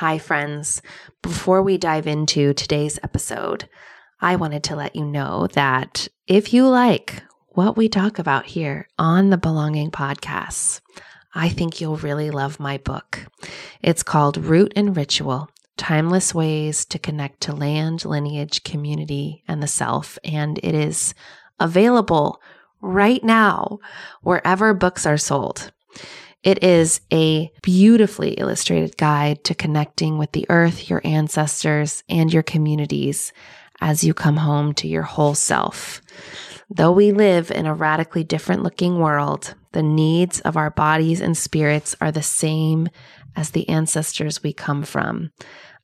Hi, friends. Before we dive into today's episode, I wanted to let you know that if you like what we talk about here on the Belonging Podcasts, I think you'll really love my book. It's called Root and Ritual Timeless Ways to Connect to Land, Lineage, Community, and the Self. And it is available right now wherever books are sold. It is a beautifully illustrated guide to connecting with the earth, your ancestors, and your communities as you come home to your whole self. Though we live in a radically different looking world, the needs of our bodies and spirits are the same as the ancestors we come from.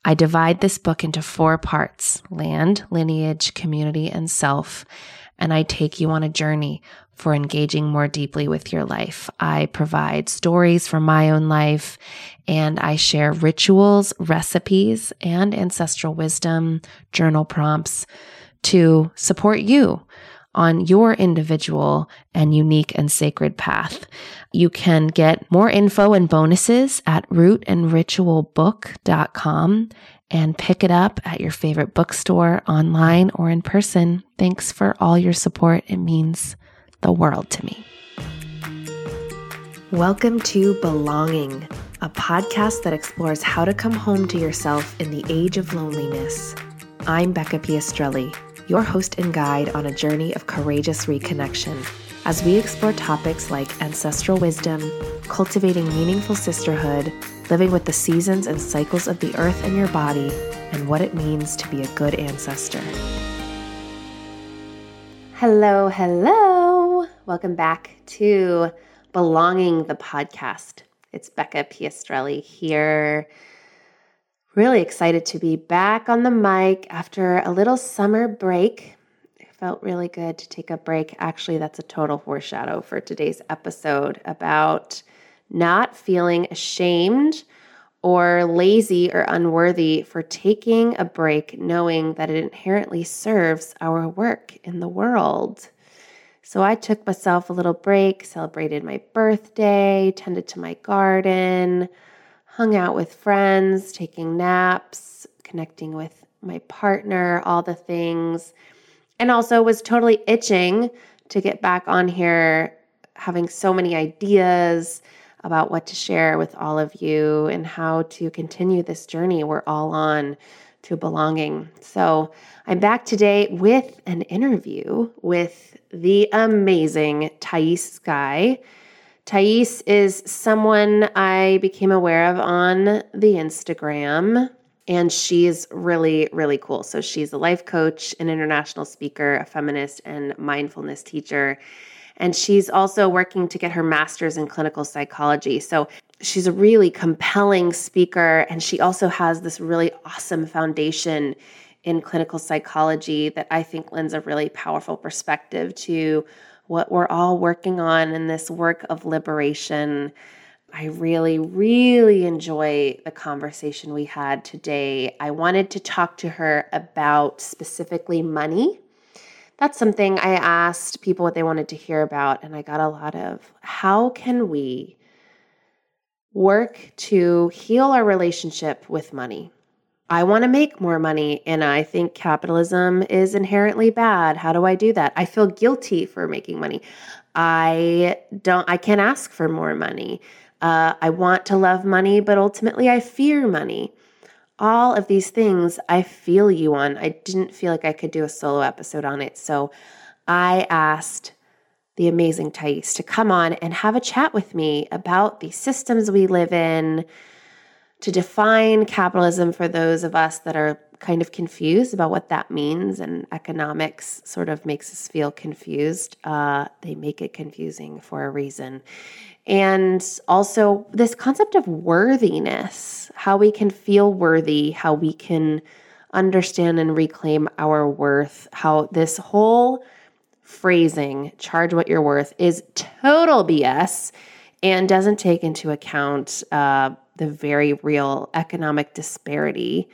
I divide this book into four parts land, lineage, community, and self. And I take you on a journey for engaging more deeply with your life. I provide stories from my own life and I share rituals, recipes, and ancestral wisdom, journal prompts to support you on your individual and unique and sacred path. You can get more info and bonuses at rootandritualbook.com and pick it up at your favorite bookstore, online, or in person. Thanks for all your support. It means the world to me. Welcome to Belonging, a podcast that explores how to come home to yourself in the age of loneliness. I'm Becca Piastrelli, your host and guide on a journey of courageous reconnection as we explore topics like ancestral wisdom, cultivating meaningful sisterhood, living with the seasons and cycles of the earth and your body, and what it means to be a good ancestor. Hello, hello. Welcome back to Belonging the Podcast. It's Becca Piastrelli here. Really excited to be back on the mic after a little summer break It felt really good to take a break. Actually, that's a total foreshadow for today's episode about not feeling ashamed or lazy or unworthy for taking a break, knowing that it inherently serves our work in the world. So I took myself a little break, celebrated my birthday, tended to my garden, hung out with friends, taking naps, connecting with my partner, all the things and also was totally itching to get back on here, having so many ideas about what to share with all of you and how to continue this journey we're all on to belonging. So, I'm back today with an interview with the amazing Thais Sky. Thais is someone I became aware of on the Instagram and she's really, really cool. So she's a life coach, an international speaker, a feminist, and mindfulness teacher. And she's also working to get her master's in clinical psychology. So she's a really compelling speaker. And she also has this really awesome foundation in clinical psychology that I think lends a really powerful perspective to what we're all working on in this work of liberation I really, really enjoy the conversation we had today. I wanted to talk to her about specifically money. That's something I asked people what they wanted to hear about, and I got a lot of how can we work to heal our relationship with money? I want to make more money, and I think capitalism is inherently bad. How do I do that? I feel guilty for making money. I don't, I can't ask for more money. Uh, I want to love money, but ultimately I fear money. All of these things I feel you on. I didn't feel like I could do a solo episode on it. So I asked the amazing Thais to come on and have a chat with me about the systems we live in, to define capitalism for those of us that are kind of confused about what that means, and economics sort of makes us feel confused. Uh, they make it confusing for a reason. And also, this concept of worthiness, how we can feel worthy, how we can understand and reclaim our worth, how this whole phrasing, charge what you're worth, is total BS and doesn't take into account uh, the very real economic disparity,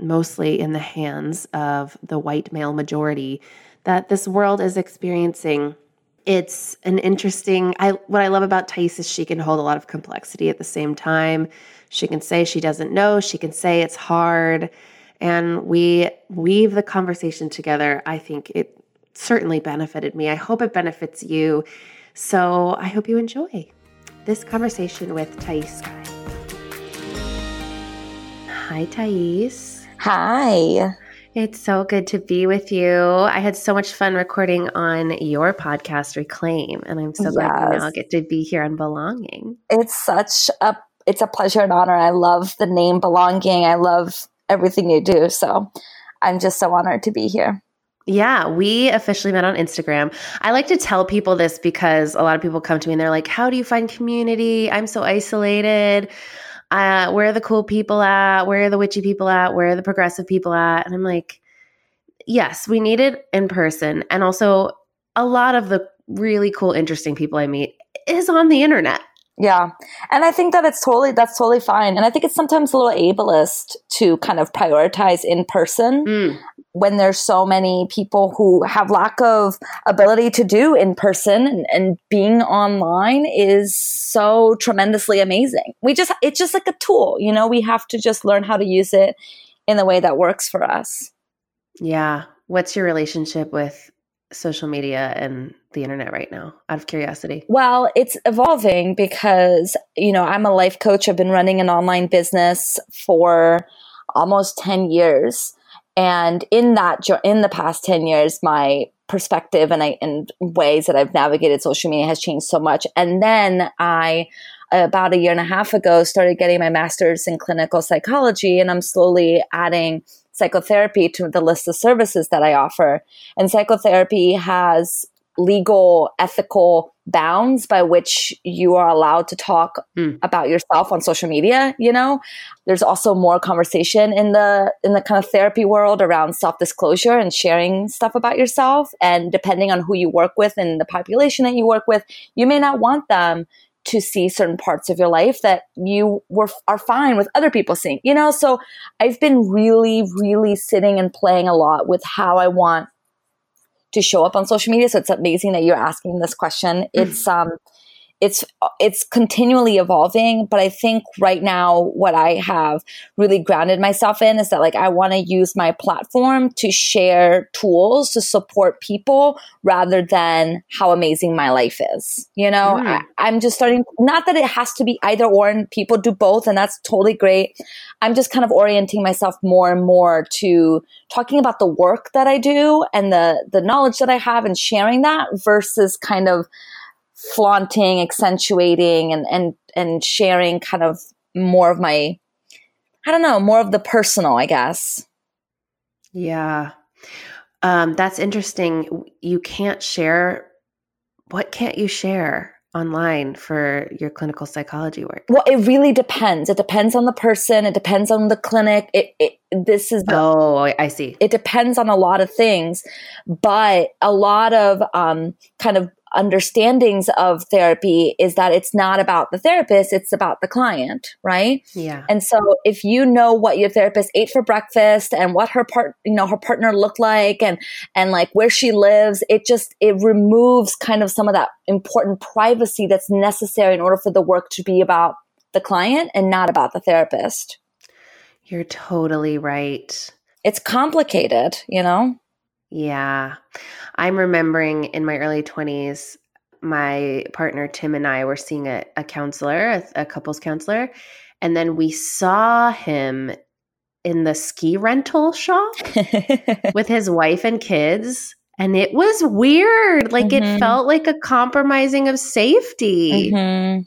mostly in the hands of the white male majority, that this world is experiencing it's an interesting I what I love about Thais is she can hold a lot of complexity at the same time. She can say she doesn't know, she can say it's hard, and we weave the conversation together. I think it certainly benefited me. I hope it benefits you. So I hope you enjoy this conversation with Thais Hi, Thais. Hi. It's so good to be with you. I had so much fun recording on your podcast, Reclaim, and I'm so glad yes. now get to be here on Belonging. It's such a it's a pleasure and honor. I love the name Belonging. I love everything you do. So I'm just so honored to be here. Yeah, we officially met on Instagram. I like to tell people this because a lot of people come to me and they're like, How do you find community? I'm so isolated. Uh, where are the cool people at? Where are the witchy people at? Where are the progressive people at? And I'm like, Yes, we need it in person. And also, a lot of the really cool, interesting people I meet is on the internet. Yeah. And I think that it's totally, that's totally fine. And I think it's sometimes a little ableist to kind of prioritize in person mm. when there's so many people who have lack of ability to do in person and, and being online is so tremendously amazing. We just, it's just like a tool, you know, we have to just learn how to use it in the way that works for us. Yeah. What's your relationship with social media and the internet right now out of curiosity? Well it's evolving because you know i'm a life coach. I've been running an online business for almost 10 years. And in that in the past 10 years my perspective and I, and ways that i've navigated social media has changed so much. And then i about a year and a half ago started getting my master's in clinical psychology and i'm slowly adding psychotherapy to the list of services that I offer. And psychotherapy has legal, ethical bounds by which you are allowed to talk mm. about yourself on social media, you know? There's also more conversation in the in the kind of therapy world around self-disclosure and sharing stuff about yourself and depending on who you work with and the population that you work with, you may not want them to see certain parts of your life that you were are fine with other people seeing. You know, so I've been really really sitting and playing a lot with how I want to show up on social media. So it's amazing that you're asking this question. Mm-hmm. It's um it's it's continually evolving but i think right now what i have really grounded myself in is that like i want to use my platform to share tools to support people rather than how amazing my life is you know mm. I, am just starting not that it has to be either or and people do both and that's totally great i'm just kind of orienting myself more and more to talking about the work that i do and the the knowledge that i have and sharing that versus kind of flaunting, accentuating, and and and sharing kind of more of my, I don't know, more of the personal, I guess. Yeah, um, that's interesting. You can't share. What can't you share? online for your clinical psychology work? Well, it really depends. It depends on the person. It depends on the clinic. It, it this is the, oh, I see. It depends on a lot of things, but a lot of um, kind of understandings of therapy is that it's not about the therapist, it's about the client, right? Yeah. And so if you know what your therapist ate for breakfast and what her part, you know, her partner looked like and and like where she lives, it just it removes kind of some of that important privacy that's necessary in order for the work to be about the client and not about the therapist. You're totally right. It's complicated, you know? Yeah. I'm remembering in my early 20s, my partner Tim and I were seeing a, a counselor, a, a couples counselor, and then we saw him in the ski rental shop with his wife and kids. And it was weird. Like mm-hmm. it felt like a compromising of safety. Mm-hmm.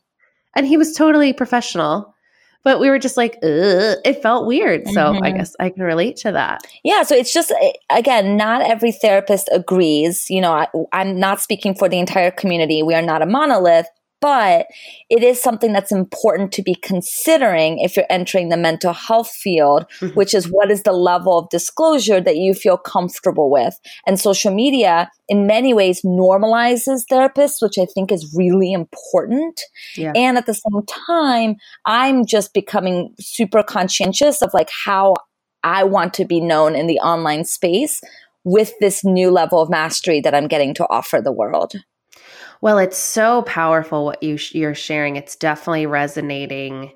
And he was totally professional but we were just like, it felt weird. So mm-hmm. I guess I can relate to that. Yeah. So it's just, eh, again, not every therapist agrees. You know, I, I'm not speaking for the entire community. We are not a monolith, but it is something that's important to be considering if you're entering the mental health field, mm-hmm. which is what is the level of disclosure that you feel comfortable with. And social media, in many ways, normalizes therapists, which I think is really important. Yeah. And at the same time, I'm just becoming super conscientious of like how I want to be known in the online space with this new level of mastery that I'm getting to offer the world. Well, it's so powerful what you sh- you're sharing. It's definitely resonating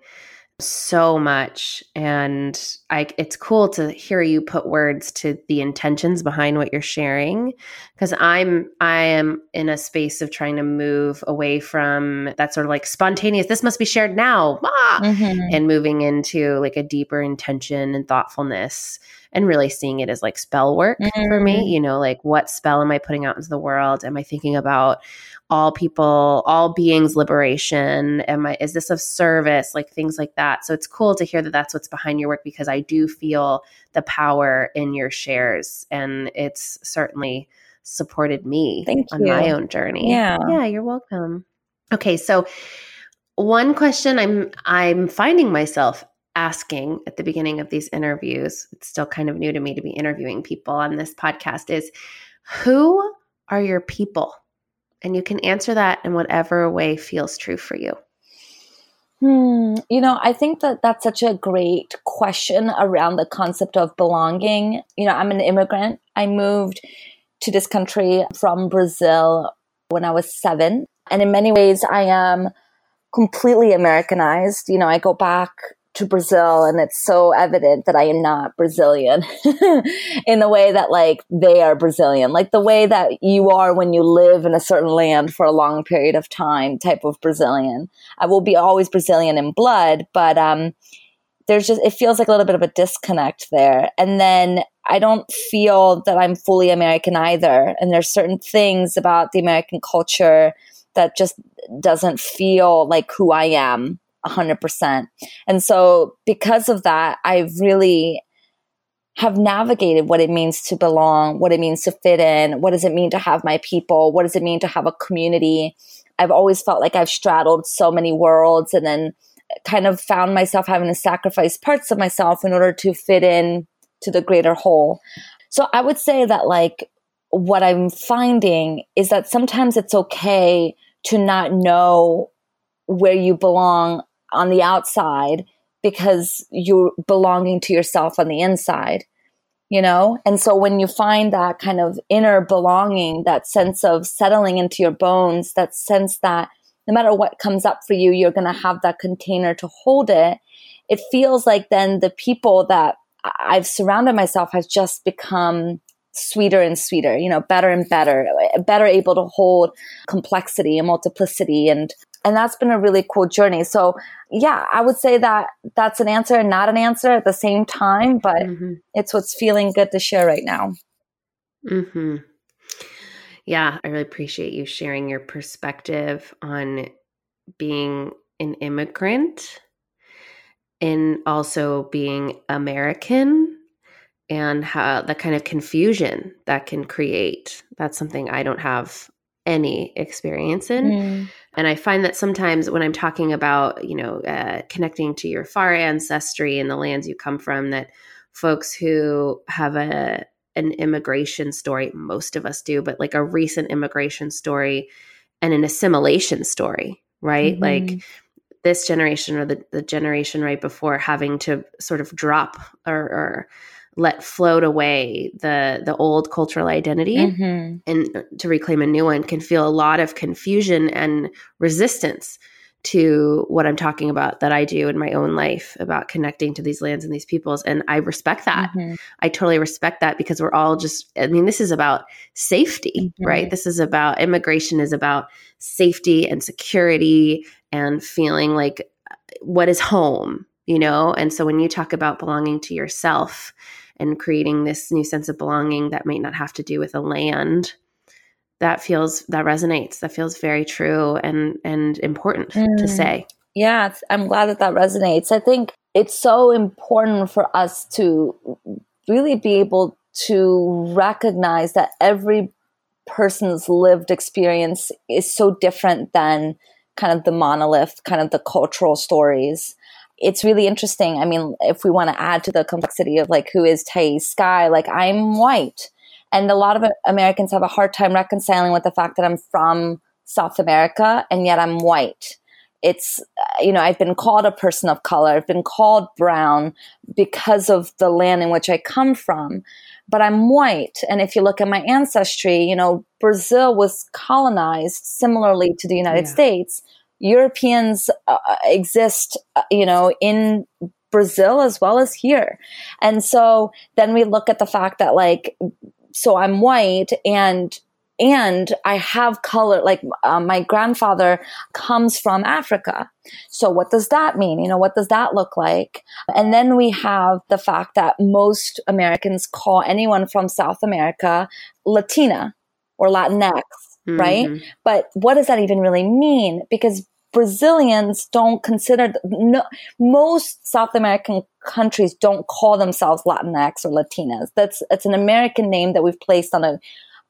so much and I it's cool to hear you put words to the intentions behind what you're sharing because I'm I am in a space of trying to move away from that sort of like spontaneous this must be shared now ah! mm-hmm. and moving into like a deeper intention and thoughtfulness and really seeing it as like spell work mm-hmm. for me you know like what spell am I putting out into the world am I thinking about all people, all beings liberation? Am I is this of service? Like things like that. So it's cool to hear that that's what's behind your work because I do feel the power in your shares and it's certainly supported me Thank on you. my own journey. Yeah. Yeah, you're welcome. Okay, so one question I'm I'm finding myself asking at the beginning of these interviews, it's still kind of new to me to be interviewing people on this podcast is who are your people? And you can answer that in whatever way feels true for you. Hmm. You know, I think that that's such a great question around the concept of belonging. You know, I'm an immigrant. I moved to this country from Brazil when I was seven. And in many ways, I am completely Americanized. You know, I go back to Brazil and it's so evident that I am not Brazilian in the way that like they are Brazilian, like the way that you are when you live in a certain land for a long period of time type of Brazilian. I will be always Brazilian in blood, but um there's just it feels like a little bit of a disconnect there. And then I don't feel that I'm fully American either. And there's certain things about the American culture that just doesn't feel like who I am 100%. And so because of that, I really have navigated what it means to belong, what it means to fit in, what does it mean to have my people, what does it mean to have a community. I've always felt like I've straddled so many worlds and then kind of found myself having to sacrifice parts of myself in order to fit in to the greater whole. So I would say that like what I'm finding is that sometimes it's okay to not know where you belong on the outside because you're belonging to yourself on the inside you know? And so when you find that kind of inner belonging that sense of settling into your bones that sense that no matter what comes up for you you're going to have that container to hold it it feels like then the people that i've surrounded myself has just become sweeter and sweeter you know better and better better able to hold complexity and multiplicity and and that's been a really cool journey. So yeah, I would say that that's an answer and not an answer at the same time, but mm-hmm. it's what's feeling good to share right now. Hmm. Yeah, I really appreciate you sharing your perspective on being an immigrant and also being American and how the kind of confusion that can create. That's something I don't have any experience in. Mm. And I find that sometimes when I'm talking about, you know, uh, connecting to your far ancestry and the lands you come from, that folks who have a an immigration story, most of us do, but like a recent immigration story and an assimilation story, right? Mm-hmm. Like this generation or the, the generation right before having to sort of drop or, or let float away the the old cultural identity mm-hmm. and to reclaim a new one can feel a lot of confusion and resistance to what I'm talking about that I do in my own life about connecting to these lands and these peoples. And I respect that. Mm-hmm. I totally respect that because we're all just, I mean, this is about safety, mm-hmm. right? This is about immigration, is about safety and security and feeling like uh, what is home, you know? And so when you talk about belonging to yourself, and creating this new sense of belonging that might not have to do with a land that feels that resonates. That feels very true and and important mm. to say. Yeah i'm glad that that resonates. I think it's so important for us to really be able to recognize that every person's lived experience is so different than kind of the monolith kind of the cultural stories it's really interesting. I mean, if we want to add to the complexity of like who is Thais Sky, like I'm white. And a lot of Americans have a hard time reconciling with the fact that I'm from South America and yet I'm white. it's you know i've been called a person of color i've been called brown because of the land in which i come from but i'm white and if you look at my ancestry you know brazil was colonized similarly to the united yeah. states europeans uh, exist uh, you know in brazil as well as here and so then we look at the fact that like so i'm white and and I have color. Like uh, my grandfather comes from Africa. So what does that mean? You know, what does that look like? And then we have the fact that most Americans call anyone from South America Latina or Latinx, mm-hmm. right? But what does that even really mean? Because Brazilians don't consider no, most South American countries don't call themselves Latinx or Latinas. That's it's an American name that we've placed on a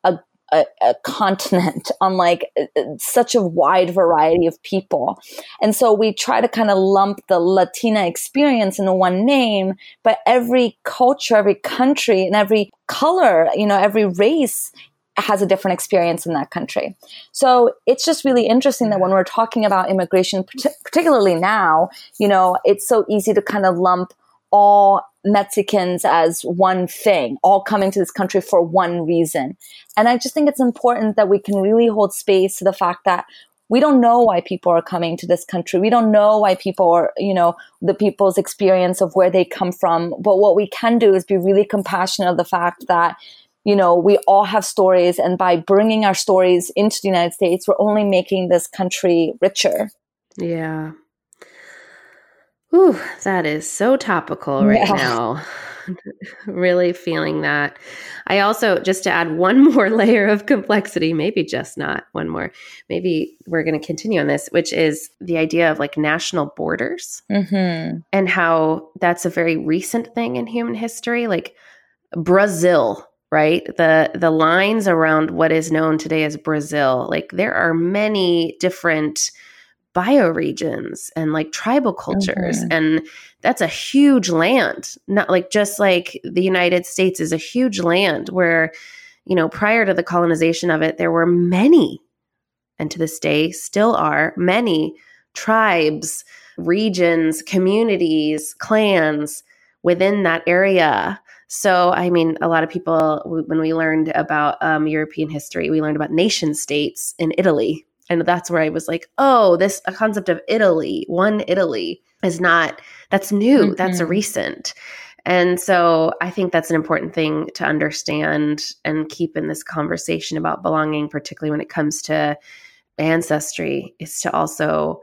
a a, a continent on like uh, uh, such a wide variety of people. And so we try to kind of lump the Latina experience into one name, but every culture, every country, and every color, you know, every race has a different experience in that country. So it's just really interesting that when we're talking about immigration, particularly now, you know, it's so easy to kind of lump all Mexicans as one thing, all coming to this country for one reason. And I just think it's important that we can really hold space to the fact that we don't know why people are coming to this country. We don't know why people are, you know, the people's experience of where they come from. But what we can do is be really compassionate of the fact that, you know, we all have stories. And by bringing our stories into the United States, we're only making this country richer. Yeah. Ooh, that is so topical right yeah. now. really feeling that. I also, just to add one more layer of complexity, maybe just not one more, maybe we're going to continue on this, which is the idea of like national borders mm-hmm. and how that's a very recent thing in human history. Like Brazil, right? The the lines around what is known today as Brazil, like there are many different bioregions and like tribal cultures mm-hmm. and that's a huge land not like just like the united states is a huge land where you know prior to the colonization of it there were many and to this day still are many tribes regions communities clans within that area so i mean a lot of people when we learned about um, european history we learned about nation states in italy and that's where I was like, oh, this a concept of Italy, one Italy is not that's new, mm-hmm. that's recent. And so I think that's an important thing to understand and keep in this conversation about belonging, particularly when it comes to ancestry, is to also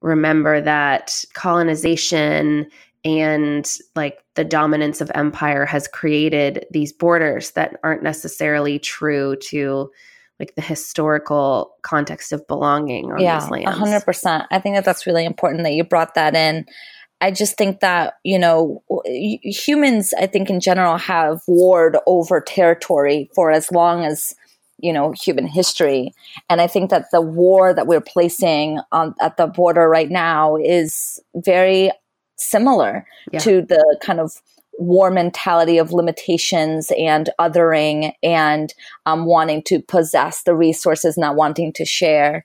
remember that colonization and like the dominance of empire has created these borders that aren't necessarily true to like the historical context of belonging on yeah, these lands. hundred percent. I think that that's really important that you brought that in. I just think that, you know, humans, I think in general have warred over territory for as long as, you know, human history. And I think that the war that we're placing on at the border right now is very similar yeah. to the kind of war mentality of limitations and othering and um, wanting to possess the resources, not wanting to share.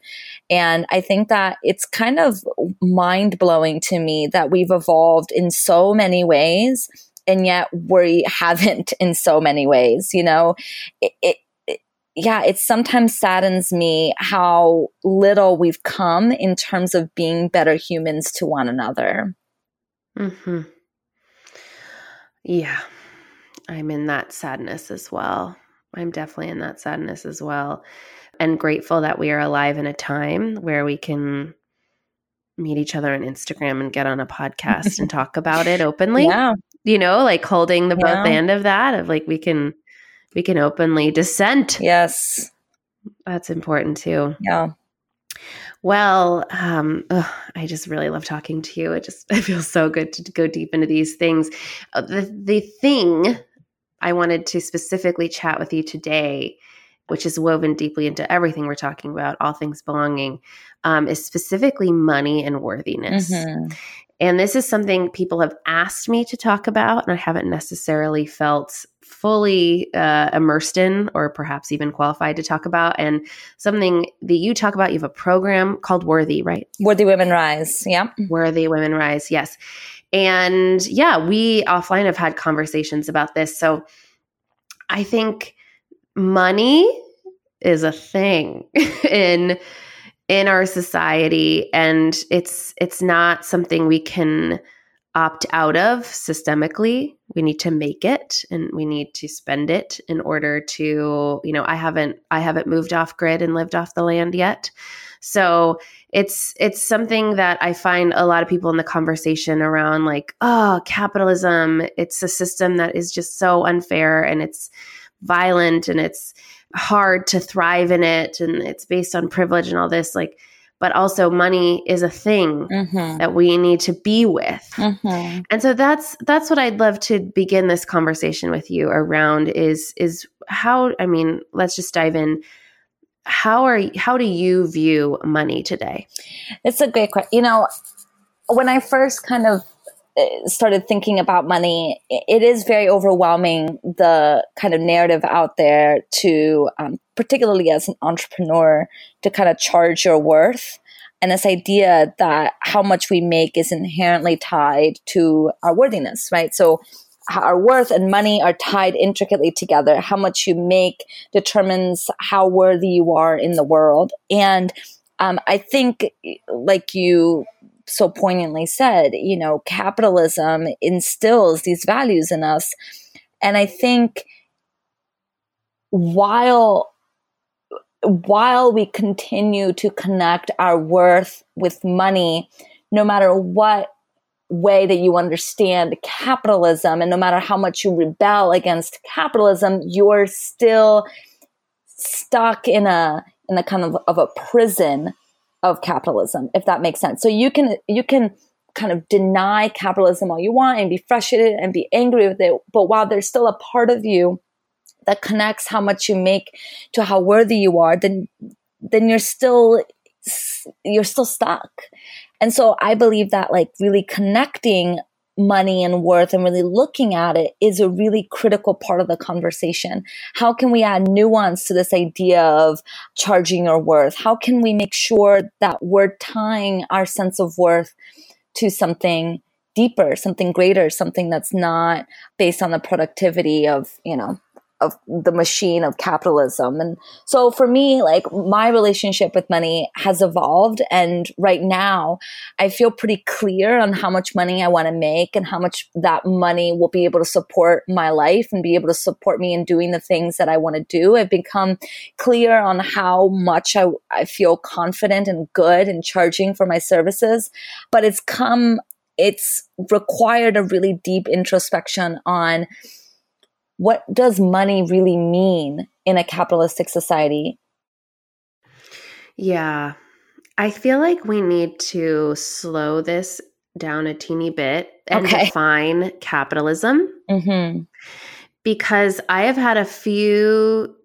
And I think that it's kind of mind blowing to me that we've evolved in so many ways, and yet we haven't in so many ways. You know, it, it yeah, it sometimes saddens me how little we've come in terms of being better humans to one another. Hmm. Yeah, I'm in that sadness as well. I'm definitely in that sadness as well. And grateful that we are alive in a time where we can meet each other on Instagram and get on a podcast and talk about it openly. Yeah. You know, like holding the both end of that of like we can we can openly dissent. Yes. That's important too. Yeah. Well, um, ugh, I just really love talking to you. It just it feels so good to go deep into these things. Uh, the the thing I wanted to specifically chat with you today, which is woven deeply into everything we're talking about, all things belonging, um, is specifically money and worthiness. Mm-hmm. And this is something people have asked me to talk about, and I haven't necessarily felt fully uh, immersed in or perhaps even qualified to talk about. And something that you talk about, you have a program called Worthy, right? Worthy Women Rise. Yeah. Worthy Women Rise. Yes. And yeah, we offline have had conversations about this. So I think money is a thing in in our society and it's it's not something we can opt out of systemically. We need to make it and we need to spend it in order to you know i haven't i haven't moved off grid and lived off the land yet. So it's it's something that i find a lot of people in the conversation around like oh capitalism it's a system that is just so unfair and it's violent and it's hard to thrive in it and it's based on privilege and all this like but also money is a thing mm-hmm. that we need to be with mm-hmm. and so that's that's what i'd love to begin this conversation with you around is is how i mean let's just dive in how are how do you view money today it's a great question you know when i first kind of started thinking about money, it is very overwhelming the kind of narrative out there to, um, particularly as an entrepreneur, to kind of charge your worth. And this idea that how much we make is inherently tied to our worthiness, right? So our worth and money are tied intricately together. How much you make determines how worthy you are in the world. And um, I think, like you so poignantly said, you know, capitalism instills these values in us. And I think while while we continue to connect our worth with money, no matter what way that you understand capitalism and no matter how much you rebel against capitalism, you're still stuck in a in a kind of, of a prison of capitalism, if that makes sense. So you can you can kind of deny capitalism all you want and be frustrated and be angry with it, but while there's still a part of you that connects how much you make to how worthy you are, then then you're still you're still stuck. And so I believe that like really connecting money and worth and really looking at it is a really critical part of the conversation. How can we add nuance to this idea of charging your worth? How can we make sure that we're tying our sense of worth to something deeper, something greater, something that's not based on the productivity of, you know, of the machine of capitalism. And so for me, like my relationship with money has evolved. And right now, I feel pretty clear on how much money I want to make and how much that money will be able to support my life and be able to support me in doing the things that I want to do. I've become clear on how much I, I feel confident and good in charging for my services. But it's come, it's required a really deep introspection on what does money really mean in a capitalistic society? Yeah. I feel like we need to slow this down a teeny bit and okay. define capitalism. Mm-hmm. Because I have had a few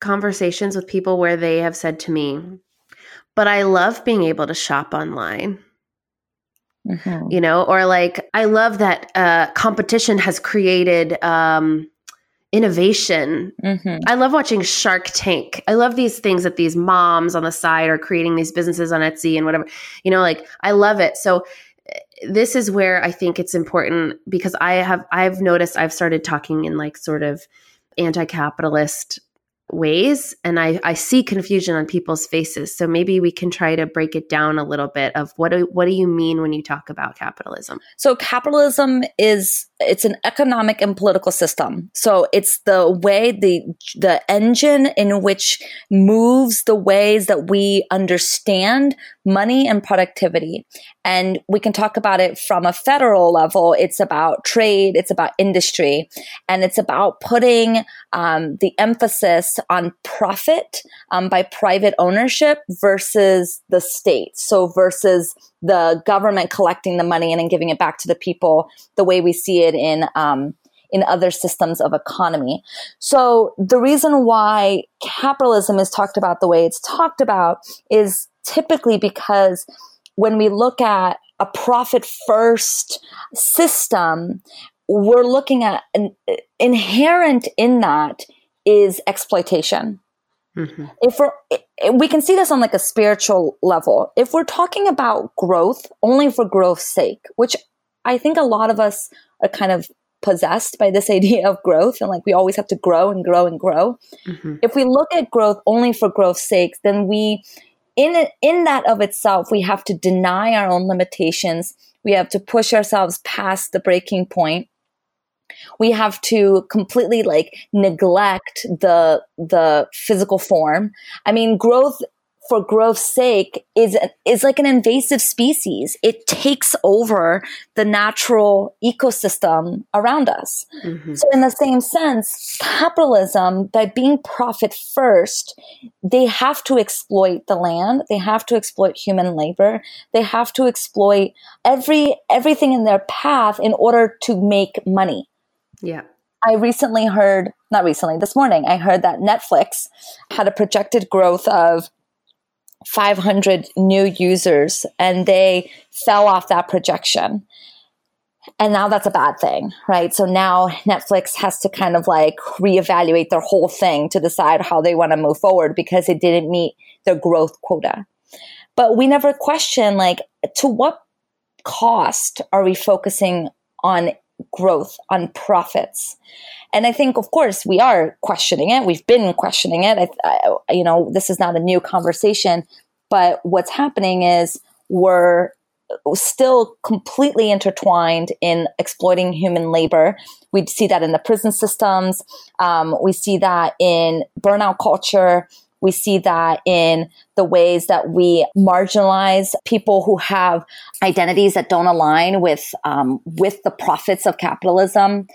conversations with people where they have said to me, but I love being able to shop online. Mm-hmm. You know, or like, I love that uh, competition has created um, innovation. Mm-hmm. I love watching Shark Tank. I love these things that these moms on the side are creating these businesses on Etsy and whatever. You know, like I love it. So eh, this is where I think it's important because I have I've noticed I've started talking in like sort of anti-capitalist ways and I, I see confusion on people's faces so maybe we can try to break it down a little bit of what do, what do you mean when you talk about capitalism so capitalism is it's an economic and political system. So it's the way the the engine in which moves the ways that we understand money and productivity. And we can talk about it from a federal level. It's about trade it's about industry and it's about putting um, the emphasis on profit um, by private ownership versus the state. So versus the government collecting the money and then giving it back to the people the way we see it in um, in other systems of economy. So the reason why capitalism is talked about the way it's talked about is typically because when we look at a profit first system, we're looking at an inherent in that is exploitation. Mm-hmm. If we're, we can see this on like a spiritual level. If we're talking about growth only for growth's sake, which I think a lot of us are kind of possessed by this idea of growth and like we always have to grow and grow and grow. Mm-hmm. If we look at growth only for growth's sake, then we in in that of itself, we have to deny our own limitations. We have to push ourselves past the breaking point we have to completely like neglect the the physical form i mean growth for growth's sake is is like an invasive species. It takes over the natural ecosystem around us. Mm-hmm. So in the same sense, capitalism by being profit first, they have to exploit the land, they have to exploit human labor, they have to exploit every everything in their path in order to make money. Yeah. I recently heard, not recently, this morning, I heard that Netflix had a projected growth of 500 new users and they fell off that projection. And now that's a bad thing, right? So now Netflix has to kind of like reevaluate their whole thing to decide how they want to move forward because it didn't meet their growth quota. But we never question like to what cost are we focusing on growth, on profits? And I think, of course, we are questioning it. We've been questioning it. I, I, you know, this is not a new conversation, but what's happening is we're still completely intertwined in exploiting human labor. We see that in the prison systems. Um, we see that in burnout culture. We see that in the ways that we marginalize people who have identities that don't align with um, with the profits of capitalism.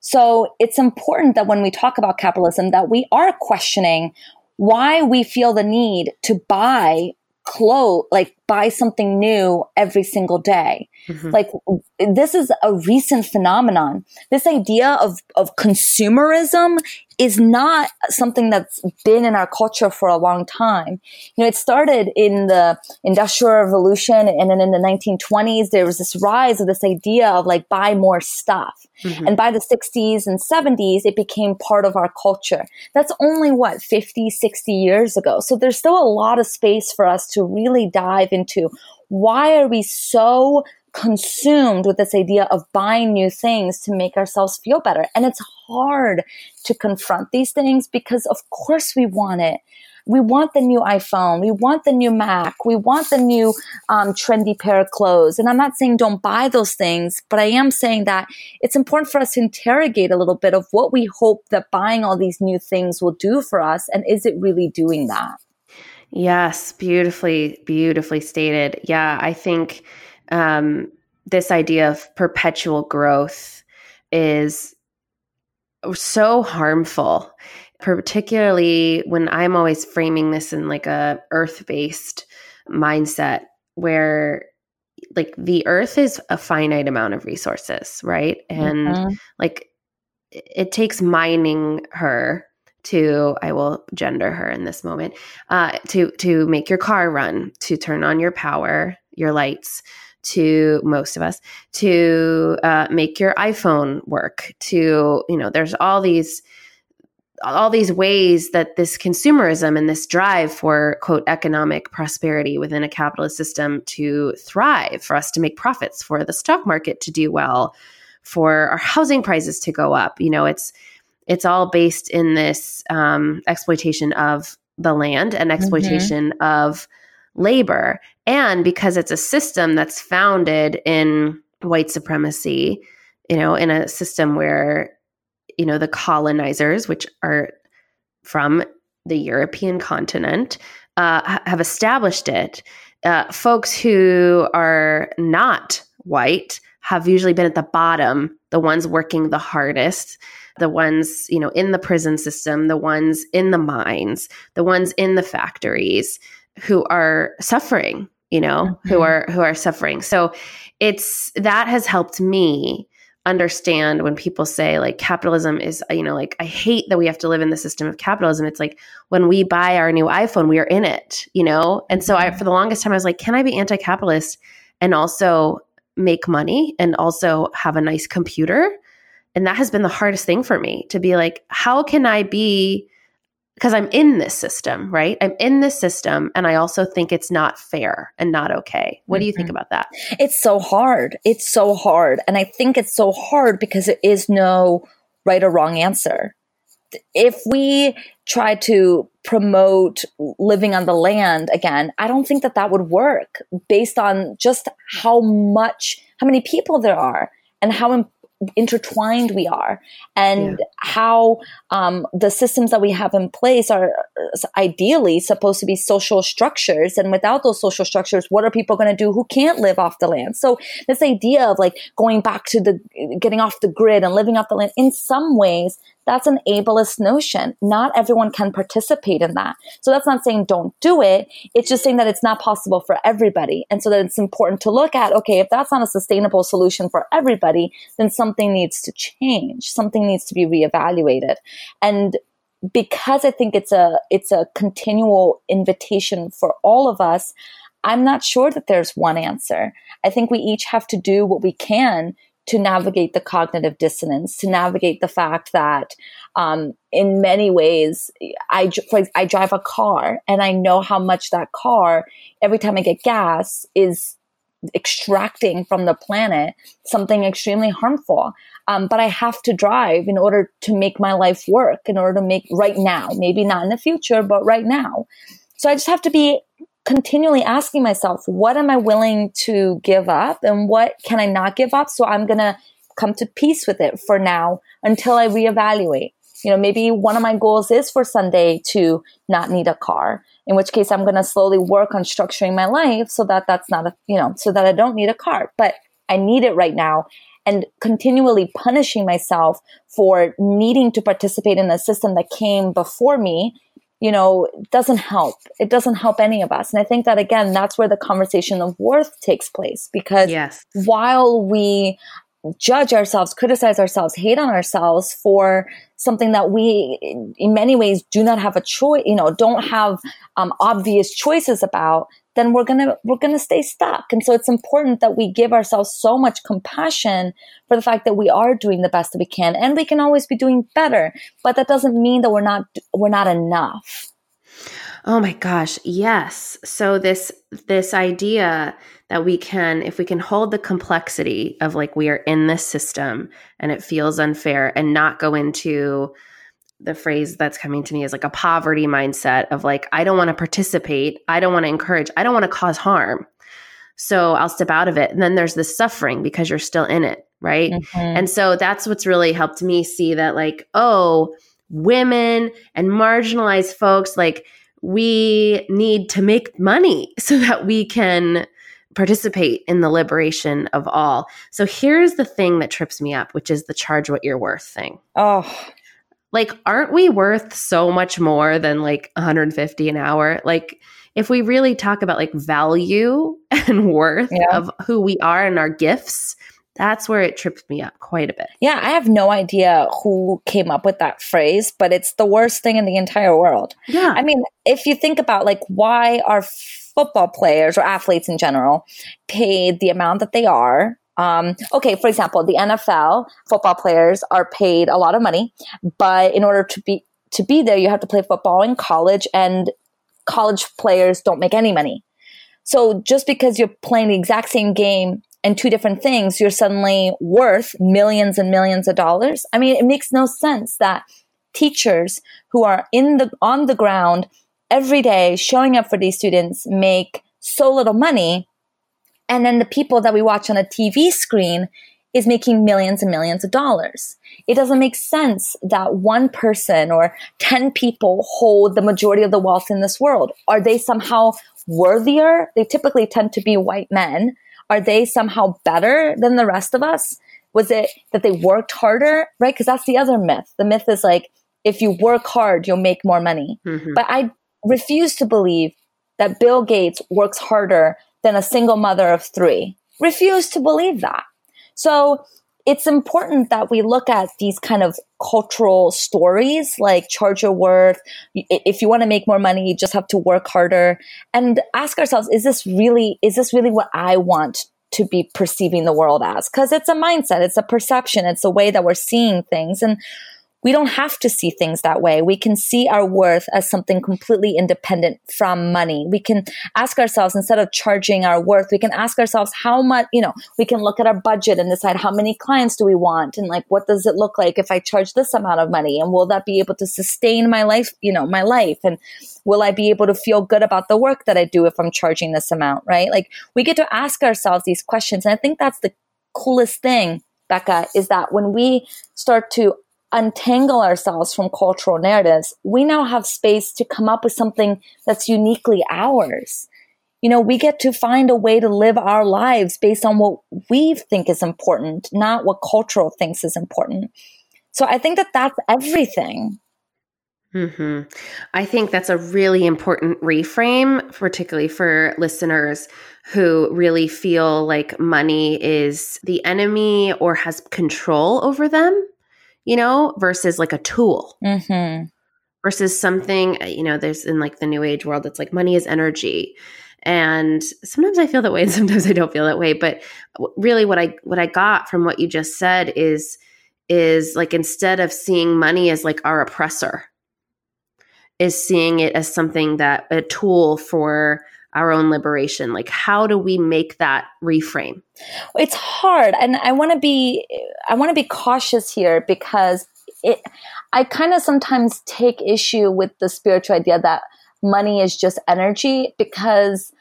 So it's important that when we talk about capitalism, that we are questioning why we feel the need to buy clothes, like buy something new every single day. Mm-hmm. Like this is a recent phenomenon. This idea of, of consumerism is not something that's been in our culture for a long time. You know, it started in the industrial revolution and then in the 1920s, there was this rise of this idea of like buy more stuff. Mm-hmm. And by the 60s and 70s, it became part of our culture. That's only what, 50, 60 years ago. So there's still a lot of space for us to really dive into why are we so consumed with this idea of buying new things to make ourselves feel better. And it's hard to confront these things because, of course, we want it. We want the new iPhone. We want the new Mac. We want the new um, trendy pair of clothes. And I'm not saying don't buy those things, but I am saying that it's important for us to interrogate a little bit of what we hope that buying all these new things will do for us. And is it really doing that? Yes, beautifully, beautifully stated. Yeah, I think um, this idea of perpetual growth is so harmful particularly when i'm always framing this in like a earth-based mindset where like the earth is a finite amount of resources right and mm-hmm. like it takes mining her to i will gender her in this moment uh, to to make your car run to turn on your power your lights to most of us to uh, make your iphone work to you know there's all these all these ways that this consumerism and this drive for quote economic prosperity within a capitalist system to thrive for us to make profits for the stock market to do well for our housing prices to go up you know it's it's all based in this um, exploitation of the land and mm-hmm. exploitation mm-hmm. of labor. And because it's a system that's founded in white supremacy, you know, in a system where, you know, the colonizers, which are from the European continent, uh, have established it. Uh, folks who are not white have usually been at the bottom, the ones working the hardest, the ones, you know, in the prison system, the ones in the mines, the ones in the factories who are suffering you know mm-hmm. who are who are suffering so it's that has helped me understand when people say like capitalism is you know like i hate that we have to live in the system of capitalism it's like when we buy our new iphone we are in it you know and so i mm-hmm. for the longest time i was like can i be anti-capitalist and also make money and also have a nice computer. And that has been the hardest thing for me to be like, how can I be because I'm in this system, right? I'm in this system and I also think it's not fair and not okay. What mm-hmm. do you think mm-hmm. about that? It's so hard. It's so hard. And I think it's so hard because there is no right or wrong answer. If we try to promote living on the land again, I don't think that that would work based on just how much, how many people there are and how intertwined we are and yeah. how um, the systems that we have in place are ideally supposed to be social structures and without those social structures what are people going to do who can't live off the land so this idea of like going back to the getting off the grid and living off the land in some ways that's an ableist notion. Not everyone can participate in that. So that's not saying don't do it. It's just saying that it's not possible for everybody. And so that it's important to look at, okay, if that's not a sustainable solution for everybody, then something needs to change. Something needs to be reevaluated. And because I think it's a, it's a continual invitation for all of us, I'm not sure that there's one answer. I think we each have to do what we can to navigate the cognitive dissonance, to navigate the fact that um, in many ways, I, I drive a car and I know how much that car, every time I get gas, is extracting from the planet something extremely harmful. Um, but I have to drive in order to make my life work, in order to make right now, maybe not in the future, but right now. So I just have to be continually asking myself, what am I willing to give up and what can I not give up? So I'm going to come to peace with it for now until I reevaluate. You know, maybe one of my goals is for Sunday to not need a car, in which case I'm going to slowly work on structuring my life so that that's not a, you know, so that I don't need a car, but I need it right now. And continually punishing myself for needing to participate in a system that came before me you know, doesn't help. It doesn't help any of us. And I think that again, that's where the conversation of worth takes place because yes. while we judge ourselves, criticize ourselves, hate on ourselves for something that we, in many ways, do not have a choice, you know, don't have um, obvious choices about, then we're gonna we're gonna stay stuck. And so it's important that we give ourselves so much compassion for the fact that we are doing the best that we can, and we can always be doing better. But that doesn't mean that we're not we're not enough. Oh my gosh, yes. So this this idea that we can if we can hold the complexity of like we are in this system and it feels unfair and not go into the phrase that's coming to me is like a poverty mindset of like I don't want to participate, I don't want to encourage, I don't want to cause harm. So I'll step out of it. And then there's this suffering because you're still in it, right? Mm-hmm. And so that's what's really helped me see that like, oh, women and marginalized folks like we need to make money so that we can participate in the liberation of all. So here's the thing that trips me up, which is the charge what you're worth thing. Oh, like aren't we worth so much more than like 150 an hour? Like if we really talk about like value and worth yeah. of who we are and our gifts that's where it trips me up quite a bit. Yeah i have no idea who came up with that phrase but it's the worst thing in the entire world. Yeah. I mean if you think about like why are football players or athletes in general paid the amount that they are um, okay, for example, the NFL football players are paid a lot of money, but in order to be to be there, you have to play football in college, and college players don't make any money. So just because you're playing the exact same game and two different things, you're suddenly worth millions and millions of dollars. I mean, it makes no sense that teachers who are in the on the ground every day showing up for these students make so little money and then the people that we watch on a TV screen is making millions and millions of dollars. It doesn't make sense that one person or 10 people hold the majority of the wealth in this world. Are they somehow worthier? They typically tend to be white men. Are they somehow better than the rest of us? Was it that they worked harder? Right? Because that's the other myth. The myth is like, if you work hard, you'll make more money. Mm-hmm. But I refuse to believe that Bill Gates works harder than a single mother of three. Refuse to believe that. So it's important that we look at these kind of cultural stories like charge your worth. If you want to make more money, you just have to work harder and ask ourselves, is this really, is this really what I want to be perceiving the world as because it's a mindset, it's a perception, it's a way that we're seeing things. And we don't have to see things that way. We can see our worth as something completely independent from money. We can ask ourselves, instead of charging our worth, we can ask ourselves how much, you know, we can look at our budget and decide how many clients do we want and like what does it look like if I charge this amount of money and will that be able to sustain my life, you know, my life and will I be able to feel good about the work that I do if I'm charging this amount, right? Like we get to ask ourselves these questions and I think that's the coolest thing Becca, is that when we start to untangle ourselves from cultural narratives, we now have space to come up with something that's uniquely ours. You know, we get to find a way to live our lives based on what we think is important, not what cultural thinks is important. So I think that that's everything. hmm I think that's a really important reframe, particularly for listeners who really feel like money is the enemy or has control over them you know, versus like a tool. Mm-hmm. Versus something, uh, you know, there's in like the new age world, it's like money is energy. And sometimes I feel that way and sometimes I don't feel that way. But really what I what I got from what you just said is is like instead of seeing money as like our oppressor, is seeing it as something that a tool for our own liberation? Like how do we make that reframe? It's hard and i want to be i want to be cautious here because it i kind of sometimes take issue with the spiritual idea that money is just energy because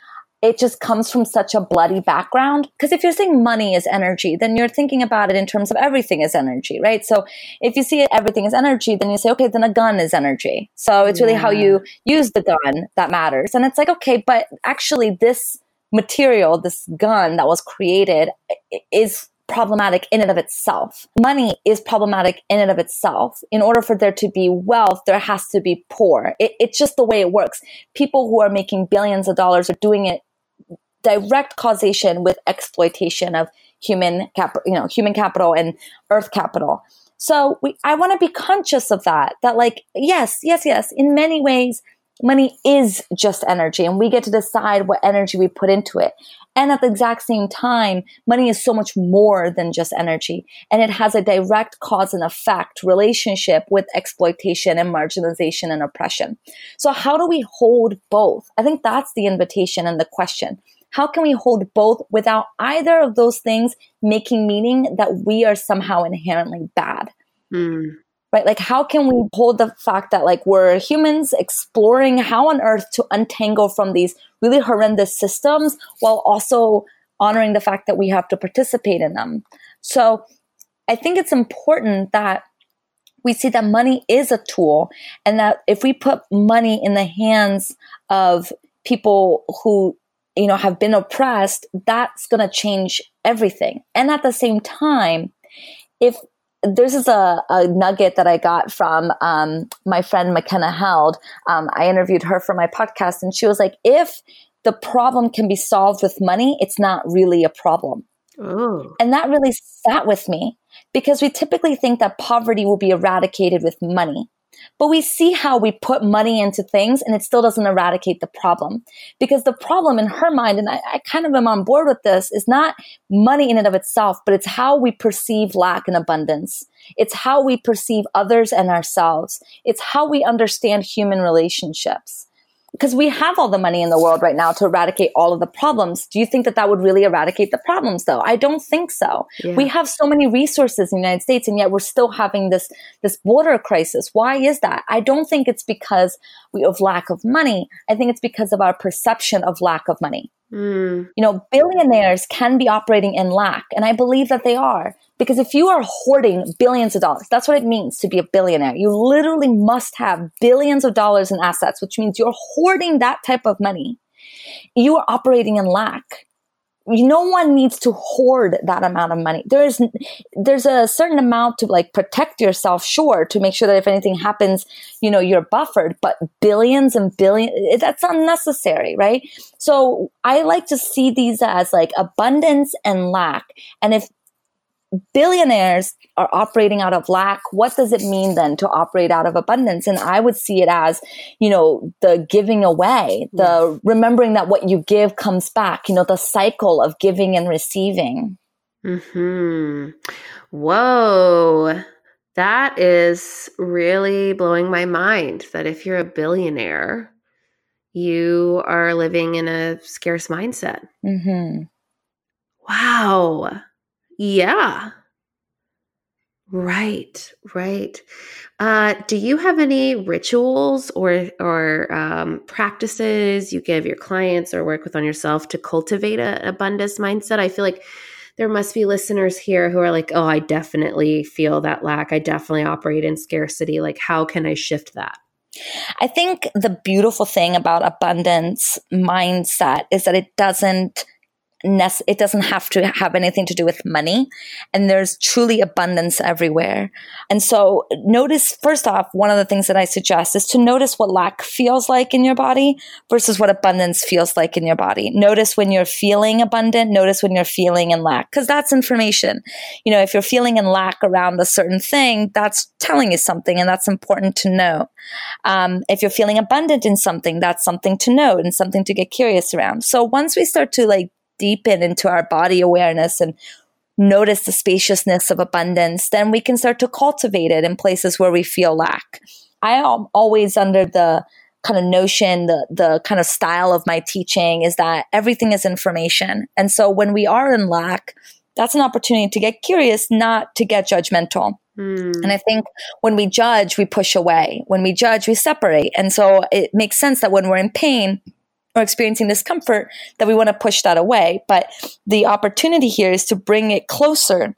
it just comes from such a bloody background. Because if you're saying money is energy, then you're thinking about it in terms of everything is energy, right? So if you see it, everything is energy, then you say, okay, then a gun is energy. So it's really yeah. how you use the gun that matters. And it's like, okay, but actually this material, this gun that was created is problematic in and of itself. Money is problematic in and of itself. In order for there to be wealth, there has to be poor. It, it's just the way it works. People who are making billions of dollars are doing it direct causation with exploitation of human capital, you know, human capital and earth capital. So we, I want to be conscious of that, that like, yes, yes, yes, in many ways, money is just energy and we get to decide what energy we put into it. And at the exact same time, money is so much more than just energy and it has a direct cause and effect relationship with exploitation and marginalization and oppression. So how do we hold both? I think that's the invitation and the question. How can we hold both without either of those things making meaning that we are somehow inherently bad? Mm. Right? Like, how can we hold the fact that, like, we're humans exploring how on earth to untangle from these really horrendous systems while also honoring the fact that we have to participate in them? So, I think it's important that we see that money is a tool and that if we put money in the hands of people who you know, have been oppressed, that's going to change everything. And at the same time, if this is a, a nugget that I got from um, my friend McKenna Held. Um, I interviewed her for my podcast, and she was like, if the problem can be solved with money, it's not really a problem. Ooh. And that really sat with me because we typically think that poverty will be eradicated with money. But we see how we put money into things and it still doesn't eradicate the problem. Because the problem in her mind, and I, I, kind of am on board with this, is not money in and of itself, but it's how we perceive lack and abundance. It's how we perceive others and ourselves. It's how we understand human relationships because we have all the money in the world right now to eradicate all of the problems. Do you think that that would really eradicate the problems though? I don't think so. Yeah. We have so many resources in the United States and yet we're still having this this border crisis. Why is that? I don't think it's because we have lack of money. I think it's because of our perception of lack of money. Mm. You know, billionaires can be operating in lack, and I believe that they are. Because if you are hoarding billions of dollars, that's what it means to be a billionaire. You literally must have billions of dollars in assets, which means you're hoarding that type of money. You are operating in lack no one needs to hoard that amount of money. There's there's a certain amount to like protect yourself, sure, to make sure that if anything happens, you know, you're buffered. But billions and billions, eh, that's unnecessary, right? So I like to see these as like abundance and lack. And if billionaires are operating out of lack, what does it mean then to operate out of abundance? And I would see it as, you know, the giving away, the remembering that what you give comes back, you know, the cycle of giving and receiving. Hmm. Whoa. That is really blowing my mind that if you're a billionaire, you are living in a scarce mindset. Mm-hmm. Wow. Yeah. Right, right. Uh, do you have any rituals or or um, practices you give your clients or work with on yourself to cultivate an abundance mindset? I feel like there must be listeners here who are like, "Oh, I definitely feel that lack. I definitely operate in scarcity. Like, how can I shift that?" I think the beautiful thing about abundance mindset is that it doesn't it doesn't have to have anything to do with money and there's truly abundance everywhere. And so notice first off one of the things that i suggest is to notice what lack feels like in your body versus what abundance feels like in your body. Notice when you're feeling abundant notice when you're feeling in lack because that's information. You know if you're feeling in lack around a certain thing that's telling you something and that's important to know. Um, if you're feeling abundant in something that's something to know and something to get curious around. So once we start to like deepen into our body awareness and notice the spaciousness of abundance, then we can start to cultivate it in places where we feel lack. I am always under the kind of notion, the the kind of style of my teaching is that everything is information. And so when we are in lack, that's an opportunity to get curious, not to get judgmental. Mm. And I think when we judge, we push away. When we judge, we separate. And so it makes sense that when we're in pain, or experiencing discomfort that we want to push that away. But the opportunity here is to bring it closer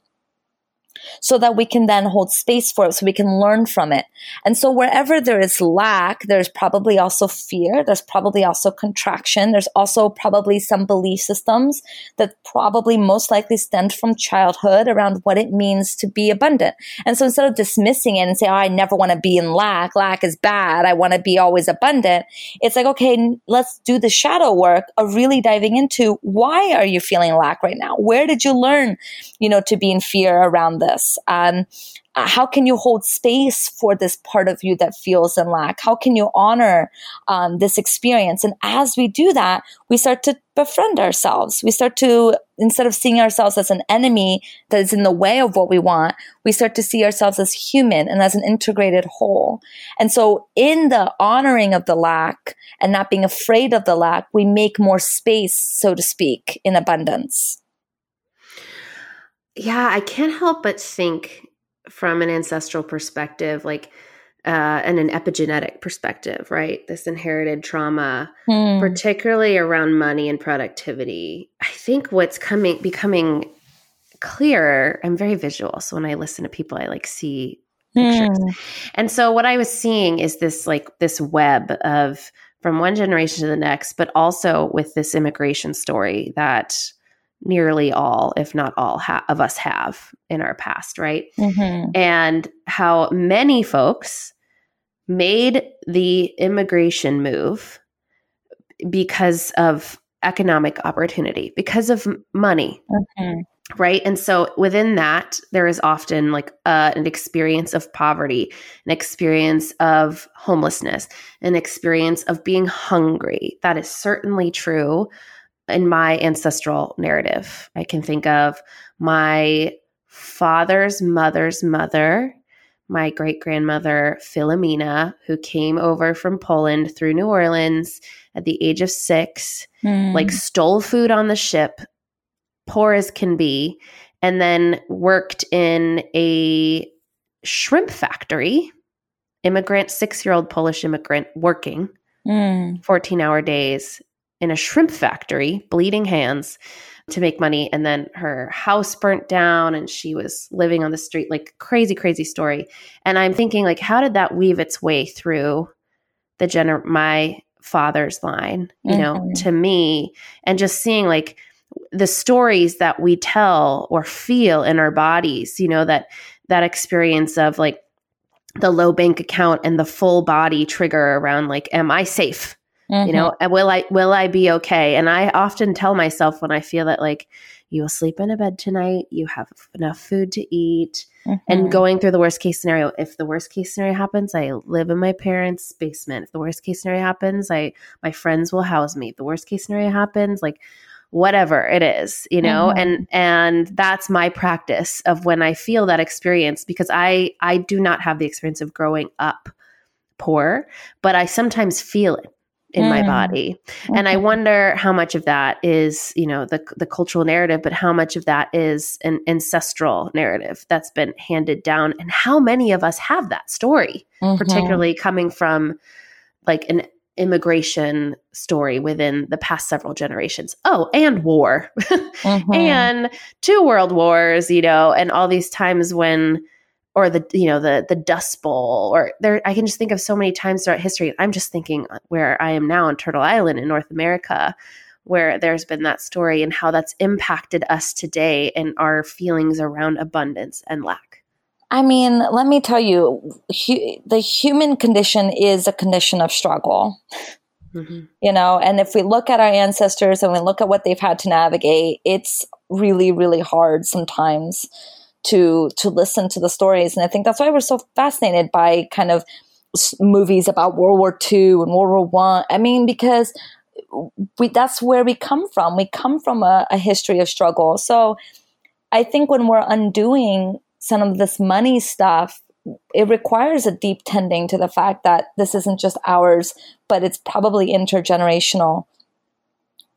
so that we can then hold space for it, so we can learn from it. And so wherever there is lack, there's probably also fear. There's probably also contraction. There's also probably some belief systems that probably most likely stemmed from childhood around what it means to be abundant. And so instead of dismissing it and say, oh, I never want to be in lack, lack is bad. I want to be always abundant. It's like, okay, let's do the shadow work of really diving into why are you feeling lack right now? Where did you learn, you know, to be in fear around this? This? Um, how can you hold space for this part of you that feels in lack? How can you honor um, this experience? And as we do that, we start to befriend ourselves. We start to, instead of seeing ourselves as an enemy that is in the way of what we want, we start to see ourselves as human and as an integrated whole. And so in the honoring of the lack and not being afraid of the lack, we make more space, so to speak, in abundance yeah, I can't help but think from an ancestral perspective, like, uh, and an epigenetic perspective, right? This inherited trauma, hmm. particularly around money and productivity. I think what's coming, becoming clearer, I'm very visual. So when I listen to people, I like see pictures. Hmm. And so what I was seeing is this like this web of from one generation to the next, but also with this immigration story that nearly all, if not all, ha- of us have in our past, right? Mm-hmm. And how many folks made the immigration move because of economic opportunity, because of money. Mm-hmm. Right. And so within that, there is often like uh, an experience of poverty, an experience of homelessness, an experience of being hungry. That is certainly true in my ancestral narrative. I can think of my father's mother's mother, my great grandmother, Philomena, who came over from Poland through New Orleans at the age of six, mm. like stole food on the ship, poor as can be, and then worked in a shrimp factory. Immigrant, six year old Polish immigrant working mm. 14 hour days in a shrimp factory, bleeding hands to make money. And then her house burnt down and she was living on the street, like crazy, crazy story. And I'm thinking, like, how did that weave its way through the gener my father's line, you mm-hmm. know, to me, and just seeing like the stories that we tell or feel in our bodies, you know, that that experience of like the low bank account and the full body trigger around like, am I safe? Mm-hmm. You know, will I will I be okay? And I often tell myself when I feel that like, you will sleep in a bed tonight, you have enough food to eat, mm-hmm. and going through the worst case scenario. If the worst case scenario happens, I live in my parents' basement. If the worst case scenario happens, I my friends will house me. If the worst case scenario happens, like whatever it is you know mm-hmm. and and that's my practice of when i feel that experience because i i do not have the experience of growing up poor but i sometimes feel it in mm. my body okay. and i wonder how much of that is you know the the cultural narrative but how much of that is an ancestral narrative that's been handed down and how many of us have that story mm-hmm. particularly coming from like an immigration story within the past several generations. Oh, and war. mm-hmm. and two world wars, you know, and all these times when or the you know the the dust bowl or there I can just think of so many times throughout history. I'm just thinking where I am now on Turtle Island in North America where there's been that story and how that's impacted us today and our feelings around abundance and lack. I mean, let me tell you, hu- the human condition is a condition of struggle. Mm-hmm. You know, and if we look at our ancestors and we look at what they've had to navigate, it's really, really hard sometimes to to listen to the stories. And I think that's why we're so fascinated by kind of movies about World War II and World War One. I. I mean, because we that's where we come from. We come from a, a history of struggle. So I think when we're undoing some of this money stuff, it requires a deep tending to the fact that this isn't just ours, but it's probably intergenerational.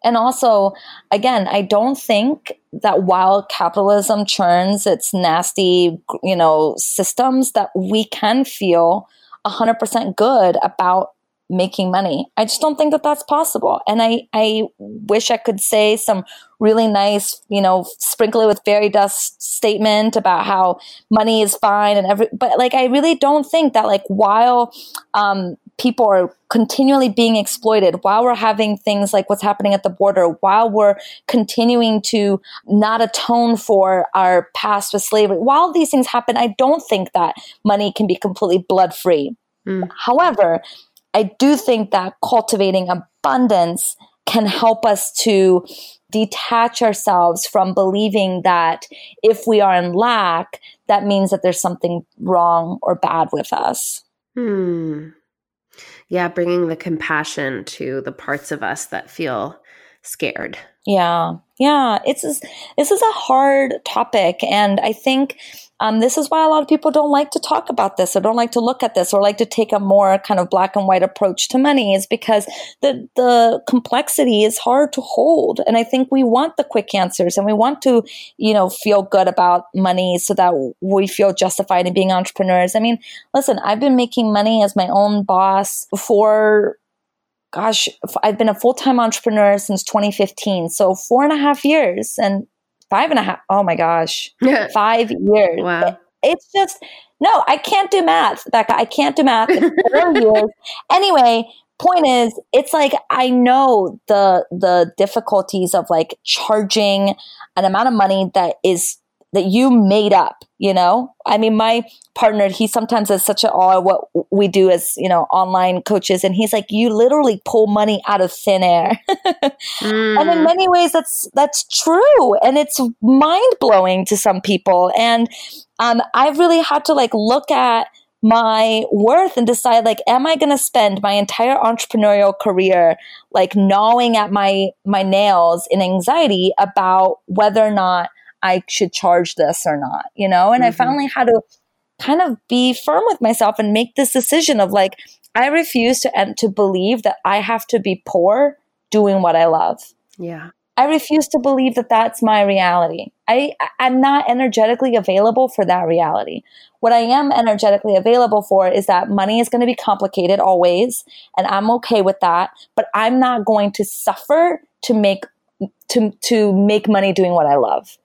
And also, again, I don't think that while capitalism churns its nasty, you know, systems, that we can feel 100% good about making money. I just don't think that that's possible. And I, I wish I could say some really nice, you know, sprinkle it with fairy dust statement about how money is fine and every, but like, I really don't think that like while, um, people are continually being exploited while we're having things like what's happening at the border while we're continuing to not atone for our past with slavery while these things happen i don't think that money can be completely blood free mm. however I do think that cultivating abundance can help us to detach ourselves from believing that if we are in lack, that means that there's something wrong or bad with us. Hmm. Yeah, bringing the compassion to the parts of us that feel scared. Yeah. Yeah. It's this is a hard topic and I think um, this is why a lot of people don't like to talk about this or don't like to look at this or like to take a more kind of black and white approach to money is because the the complexity is hard to hold. And I think we want the quick answers and we want to, you know, feel good about money so that we feel justified in being entrepreneurs. I mean, listen, I've been making money as my own boss for gosh, I've been a full time entrepreneur since 2015. So four and a half years. And five and a half. Oh my gosh, five years. Wow. It, it's just no, I can't do math, Becca. I can't do math. four years. Anyway, point is, it's like I know the the difficulties of like charging an amount of money that is that you made up you know i mean my partner he sometimes is such a awe what we do as you know online coaches and he's like you literally pull money out of thin air mm. and in mm. many ways that's that's true and it's mind-blowing to some people and um, i've really had to like look at my worth and decide like am i going to spend my entire entrepreneurial career like gnawing at my my nails in anxiety about whether or not I should charge this or not, you know? And mm-hmm. I finally had to kind of be firm with myself and make this decision of like, I refuse to, and to believe that I have to be poor doing what I love. Yeah. I refuse to believe that that's my reality. I, I'm not energetically available for that reality. What I am energetically available for is that money is going to be complicated always, and I'm okay with that. But I'm not going to suffer to make to to make money doing what I love.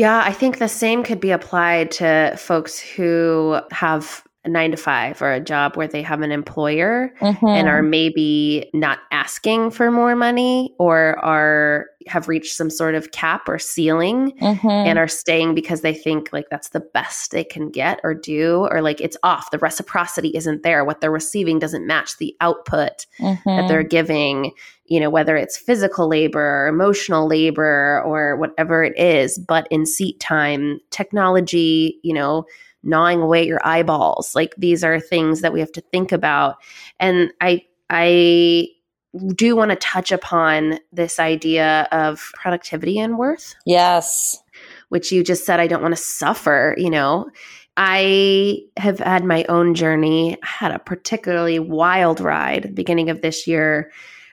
Yeah, I think the same could be applied to folks who have a nine to five or a job where they have an employer mm-hmm. and are maybe not asking for more money or are have reached some sort of cap or ceiling mm-hmm. and are staying because they think like that's the best they can get or do or like it's off the reciprocity isn't there what they're receiving doesn't match the output mm-hmm. that they're giving you know whether it's physical labor or emotional labor or whatever it is but in seat time technology you know gnawing away at your eyeballs. Like these are things that we have to think about. And I I do want to touch upon this idea of productivity and worth. Yes. Which you just said I don't want to suffer, you know. I have had my own journey. I had a particularly wild ride beginning of this year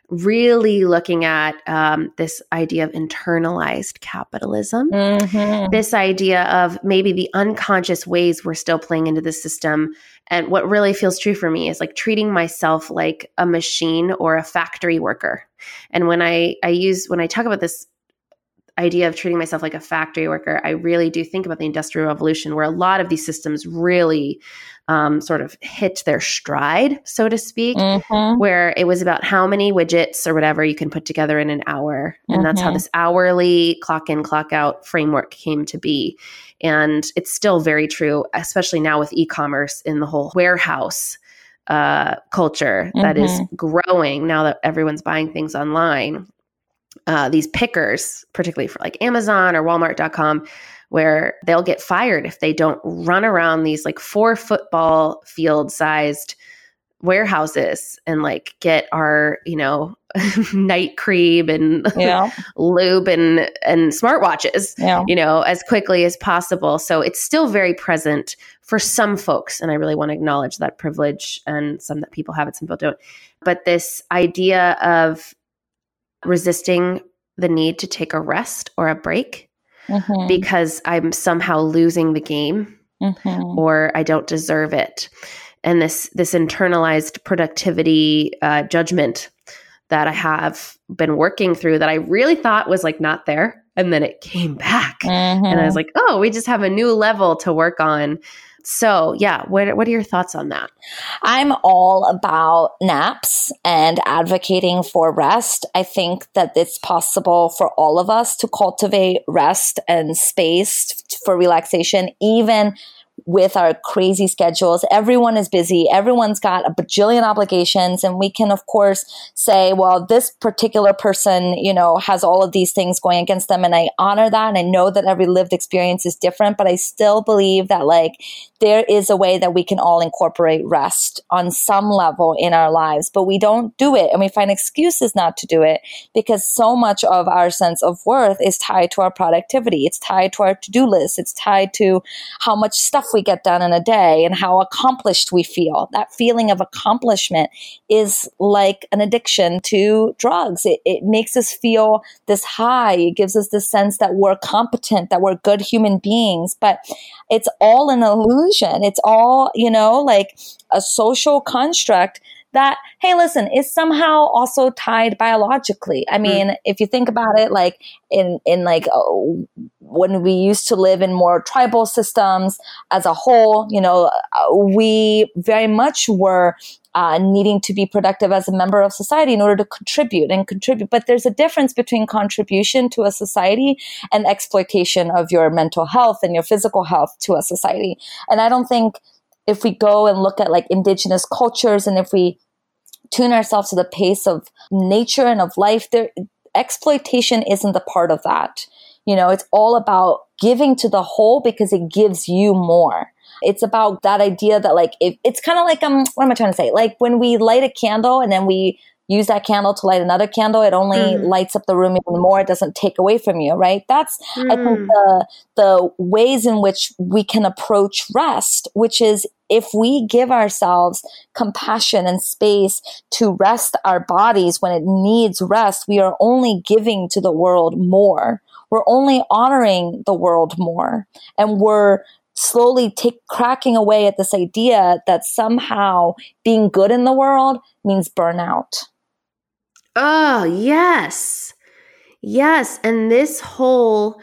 really looking at um, this idea of internalized capitalism, mm-hmm. this idea of maybe the unconscious ways we're still playing into the system. And what really feels true for me is like treating myself like a machine or a factory worker. And when I, I use, when I talk about this idea of treating myself like a factory worker, I really do think about the Industrial Revolution, where a lot of these systems really um, sort of hit their stride, so to speak, mm-hmm. where it was about how many widgets or whatever you can put together in an hour. And mm-hmm. that's how mm-hmm. this hourly clock in, clock out framework came to be. And it's still very true, especially now with e commerce in the whole warehouse uh, culture mm-hmm. that is mm-hmm. growing now that everyone's buying things online. Uh, these pickers, particularly for like Amazon or Walmart.com, where they'll get fired if they don't run around these like four football field sized warehouses and like get our you know night cream and yeah. lube and and smartwatches yeah. you know as quickly as possible so it's still very present for some folks and i really want to acknowledge that privilege and some that people have it some people don't but this idea of resisting the need to take a rest or a break mm-hmm. because I'm somehow losing the game mm-hmm. or I don't deserve it. And this this internalized productivity uh, judgment that I have been working through that I really thought was like not there, and then it came back, mm-hmm. and I was like, oh, we just have a new level to work on so, yeah, what, what are your thoughts on that? I'm all about naps and advocating for rest. I think that it's possible for all of us to cultivate rest and space for relaxation, even with our crazy schedules. Everyone is busy. Everyone's got a bajillion obligations. And we can, of course, say, well, this particular person, you know, has all of these things going against them. And I honor that. And I know that every lived experience is different, but I still believe that like there is a way that we can all incorporate rest on some level in our lives, but we don't do it. And we find excuses not to do it because so much of our sense of worth is tied to our productivity. It's tied to our to do list. It's tied to how much stuff we get done in a day and how accomplished we feel. That feeling of accomplishment is like an addiction to drugs. It, it makes us feel this high. It gives us the sense that we're competent, that we're good human beings, but it's all an illusion. It's all, you know, like a social construct that, hey, listen, is somehow also tied biologically. I hmm. mean, mm. if you think about it, like in, in like, oh, when we used to live in more tribal systems as a whole, you know, uh, we very much were uh, needing to be productive as a member of society in order to contribute and contribute. But there's a difference between contribution to a society and exploitation of your mental health and your physical health to a society. And I don't think if we go and look at like indigenous cultures and if we tune ourselves to the pace of nature and of life, there exploitation isn't a part of that. You know, it's all about giving to the whole because it gives you more. It's about that idea that like if it's kind of like um what am I trying to say? Like when we light a candle and then we use that candle to light another candle, it only mm. lights up the room even more. It doesn't take away from you, right? That's mm. I think mm. the the ways in which we can approach rest, which is if we give ourselves compassion and space to rest our bodies when it needs rest, we are only giving to the world more. We're only honoring the world more. And we're slowly take cracking away at this idea that somehow being good in the world means burnout. Oh, yes. Yes. And this whole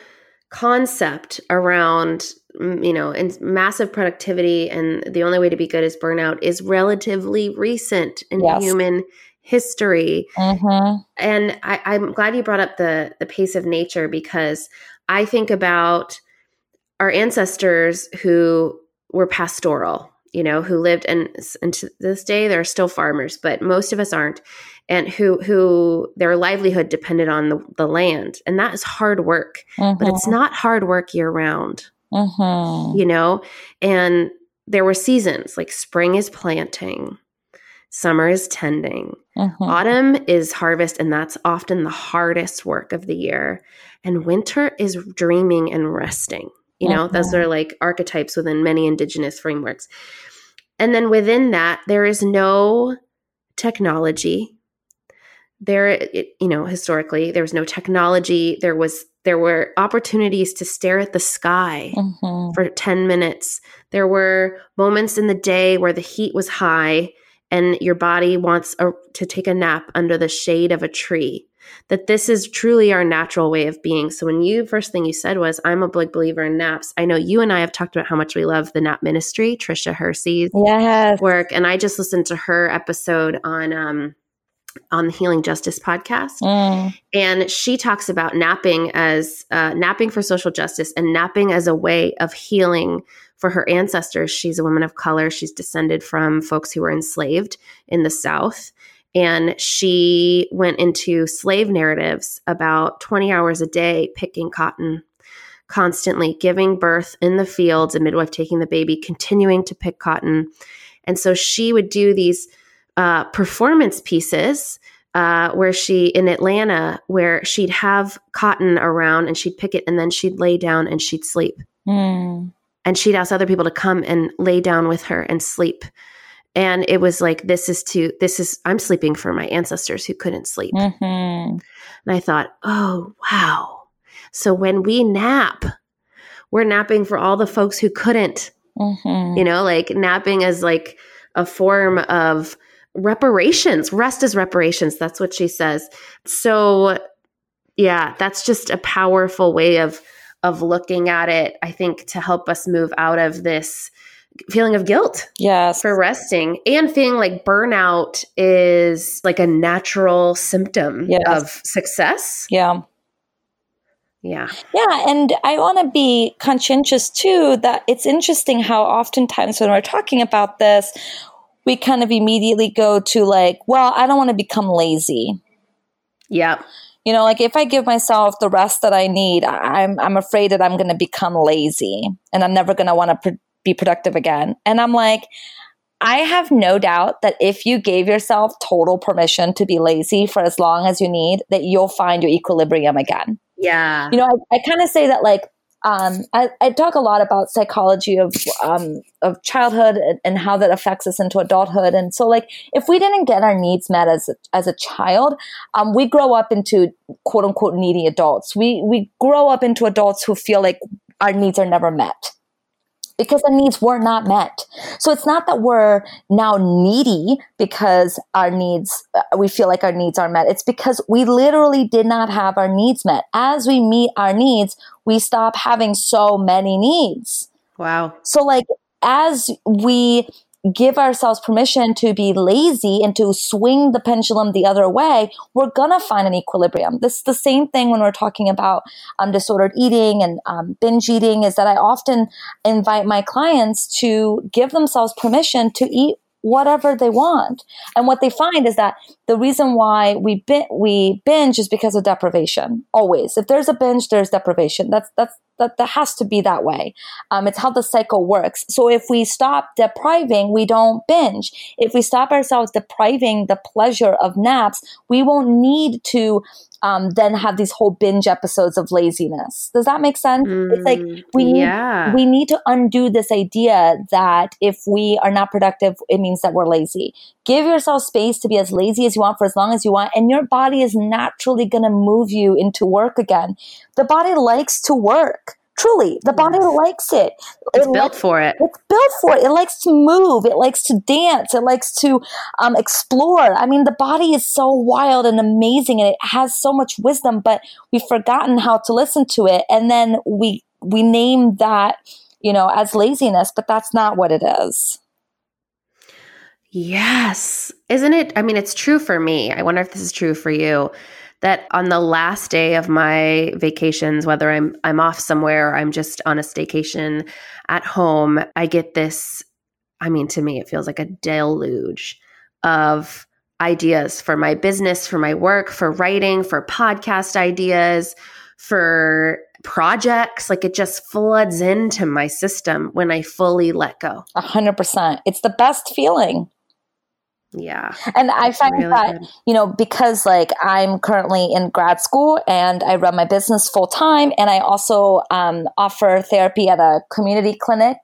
concept around you know, and massive productivity, and the only way to be good is burnout is relatively recent in yes. human history. Mm-hmm. And I, I'm glad you brought up the the pace of nature because I think about our ancestors who were pastoral, you know, who lived and, and to this day they're still farmers, but most of us aren't, and who who their livelihood depended on the, the land, and that is hard work, mm-hmm. but it's mm-hmm. not hard work year round, mm-hmm. you know, and there were seasons like spring is planting, summer is tending, mm-hmm. autumn is harvest, and that's often the hardest work of the year, and winter is dreaming and resting. You know, those are like archetypes within many indigenous frameworks. And then within that, there is no technology. There, it, you know, historically, there was no technology. There was there were opportunities to stare at the sky mm-hmm. for 10 minutes. There were moments in the day where the heat was high and your body wants a, to take a nap under the shade of a tree that this is truly our natural way of being. So when you first thing you said was, I'm a big believer in naps. I know you and I have talked about how much we love the nap ministry, Tricia Hersey's yes. work. And I just listened to her episode on um on the Healing Justice podcast. Mm. And she talks about napping as uh, napping for social justice and napping as a way of healing for her ancestors. She's a woman of color. She's descended from folks who were enslaved in the South. And she went into slave narratives about 20 hours a day picking cotton, constantly giving birth in the fields, a midwife taking the baby, continuing to pick cotton. And so she would do these uh, performance pieces uh, where she in Atlanta, where she'd have cotton around and she'd pick it and then she'd lay down and she'd sleep. Mm. And she'd ask other people to come and lay down with her and sleep and it was like this is to this is i'm sleeping for my ancestors who couldn't sleep mm-hmm. and i thought oh wow so when we nap we're napping for all the folks who couldn't mm-hmm. you know like napping as like a form of reparations rest is reparations. That's what she says. So yeah that's just a powerful way of of looking at it i think to help us move out of this feeling of guilt yes. for resting and feeling like burnout is like a natural symptom yes. of success. Yeah. Yeah. Yeah and i want to be conscientious too that it's interesting how oftentimes when we're talking about this we kind of immediately go to like well i don't want to become lazy yeah you know like if i give myself the rest that i need i'm i'm afraid that i'm going to become lazy and i'm never going to want to be productive again. And I'm like, I have no doubt that if you gave yourself total permission to be lazy for as long as you need, that you'll find your equilibrium again. Yeah. You know, I, I kind of say that like, um, I, I, talk a lot about psychology of um, of childhood and, and, how that affects us into adulthood. And so, like, if we didn't get our needs met as a, as a child, um, we grow up into quote unquote needy adults. We we grow up into adults who feel like our needs are never met because the needs were not met. So it's not that we're now needy because our needs, uh, we feel like our needs are met. It's because we literally did not have our needs met. As we meet our needs, we stop having so many needs. Wow. So like, as we give ourselves permission to be lazy and to swing the pendulum the other way, we're gonna find an equilibrium. This is the same thing when we're talking about um, disordered eating and um, binge eating. Is that I often invite my clients to give themselves permission to eat whatever they want. And what they find is that the reason why we bi- we binge is because of deprivation. Always, if there's a binge, there's deprivation. That's that's that, that has to be that way. Um, it's how the cycle works. So if we stop depriving, we don't binge. If we stop ourselves depriving the pleasure of naps, we won't need to um, then have these whole binge episodes of laziness. Does that make sense? Mm, it's like mm, we need, yeah. we need to undo this idea that if we are not productive, it means that we're lazy. Give yourself space to be as lazy as you want for as long as you want, and your body is naturally going to move you into work again. The body likes to work. Truly, the body yes. likes it. It's it built for it. It's built for it. It likes to move. It likes to dance. It likes to um, explore. I mean, the body is so wild and amazing, and it has so much wisdom. But we've forgotten how to listen to it, and then we we name that you know, as laziness, but that's not what it is. Yes. Isn't it? I mean, it's true for me. I wonder if this is true for you that on the last day of my vacations whether i'm i'm off somewhere or i'm just on a staycation at home i get this i mean to me it feels like a deluge of ideas for my business for my work for writing for podcast ideas for projects. Like it just floods into my system when i fully let go. A hundred percent. It's the best feeling yeah. And I find really that, good. you know, because like I'm currently in grad school and I run my business full time and I also um, offer therapy at a community clinic,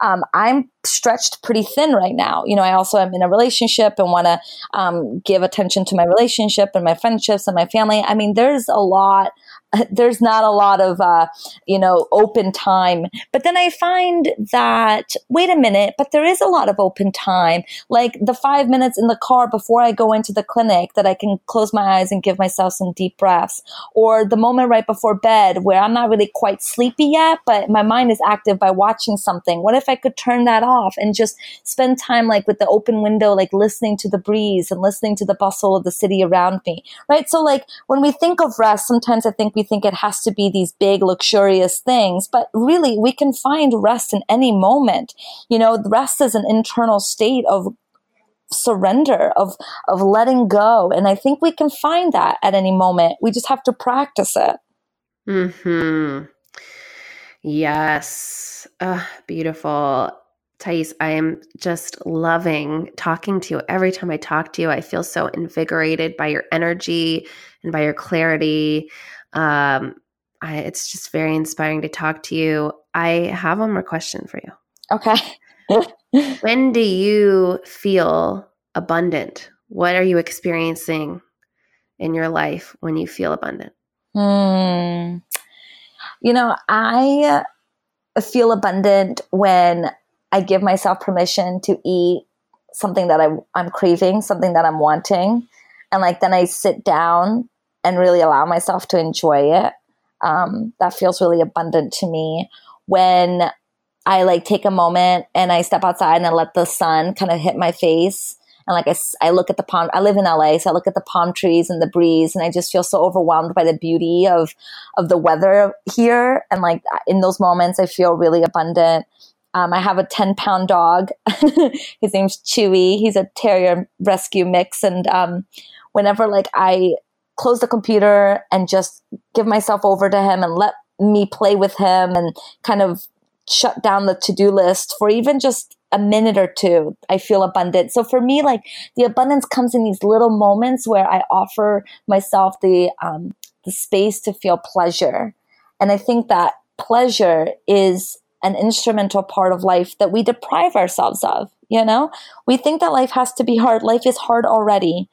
um, I'm stretched pretty thin right now. You know, I also am in a relationship and want to um, give attention to my relationship and my friendships and my family. I mean, there's a lot there's not a lot of uh, you know open time. But then i find that wait a minute but there is a lot of open time. Like the five minutes in the car before i go into the clinic that i can close my eyes and give myself some deep breaths. Or the moment right before bed where i'm not really quite sleepy yet but my mind is active by watching something. What if i could turn that off and just spend time like with the open window like listening to the breeze and listening to the bustle of the city around me right? So like when we think of rest sometimes i think we think it has to be these big, luxurious things, but really we can find rest in any moment. You know, rest is an internal state of surrender of of letting go and i think we can find that at any moment we just have to practice it hmm yes beautiful Thais, I am just loving talking to you. Every time I talk to you, I feel so invigorated by your energy and by your clarity. Um, I, it's just very inspiring to talk to you. I have one more question for you. Okay. when do you feel abundant? What are you experiencing in your life when you feel abundant? Hmm. You know, I feel abundant when I give myself permission to eat something that I, I'm craving, something that I'm wanting. And like then I sit down and really allow myself to enjoy it. Um, that feels really abundant to me. When I like take a moment and I step outside and I let the sun kind of hit my face. And like I, I look at the palm, I live in LA, so I look at the palm trees and the breeze, and I just feel so overwhelmed by the beauty of of the weather here. And like in those moments, I feel really abundant. Um, I have a 10 pound dog. His name's Chewy. He's a terrier rescue mix. And um, whenever like I close the computer and just give myself over to him and let me play with him and kind of shut down the to-do list for even just a minute or two. I feel abundant. So for me like the abundance comes in these little moments where i offer myself the um, the space to feel pleasure. And i think that pleasure is an instrumental part of life that we deprive ourselves of you know? We think that life has to be hard. Life is hard already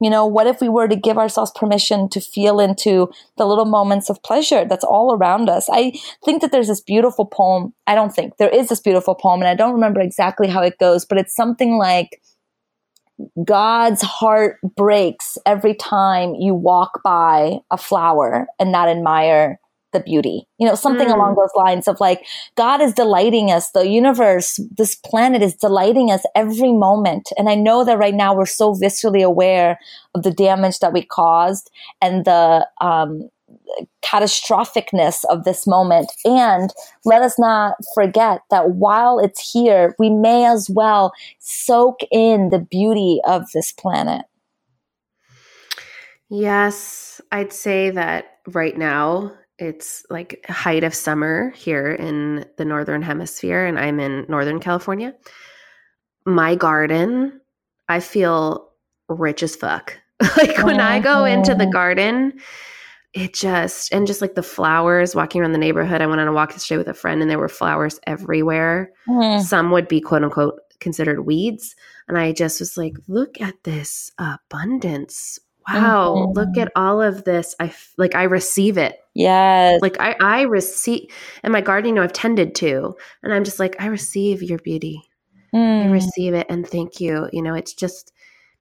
you know, what if we were to give ourselves permission to feel into the little moments of pleasure that's all around us? I think that there's this beautiful poem. I don't think there is this beautiful poem, and I don't remember exactly how it goes, but it's something like God's heart breaks every time you walk by a flower and not admire the beauty. You know, something mm. along those lines of like, God is delighting us. The universe, this planet is delighting us every moment. And I know that right now we're so viscerally aware of the damage that we caused and the, um, catastrophicness of this moment. And let us not forget that while it's here, we may as well soak in the beauty of this planet. Yes, I'd say that right now it's like height of summer here in the northern hemisphere and i'm in northern california my garden i feel rich as fuck like when i go into the mm-hmm. garden it just and just like the flowers walking around the neighborhood i went on a walk yesterday with a friend and there were flowers everywhere mm. some would be quote unquote considered weeds and i just was like look at this abundance wow mm-hmm. look at all of this i like i receive it yes like i i receive and my garden you know i've tended to and i'm just like i receive your beauty mm. i receive it and thank you you know it's just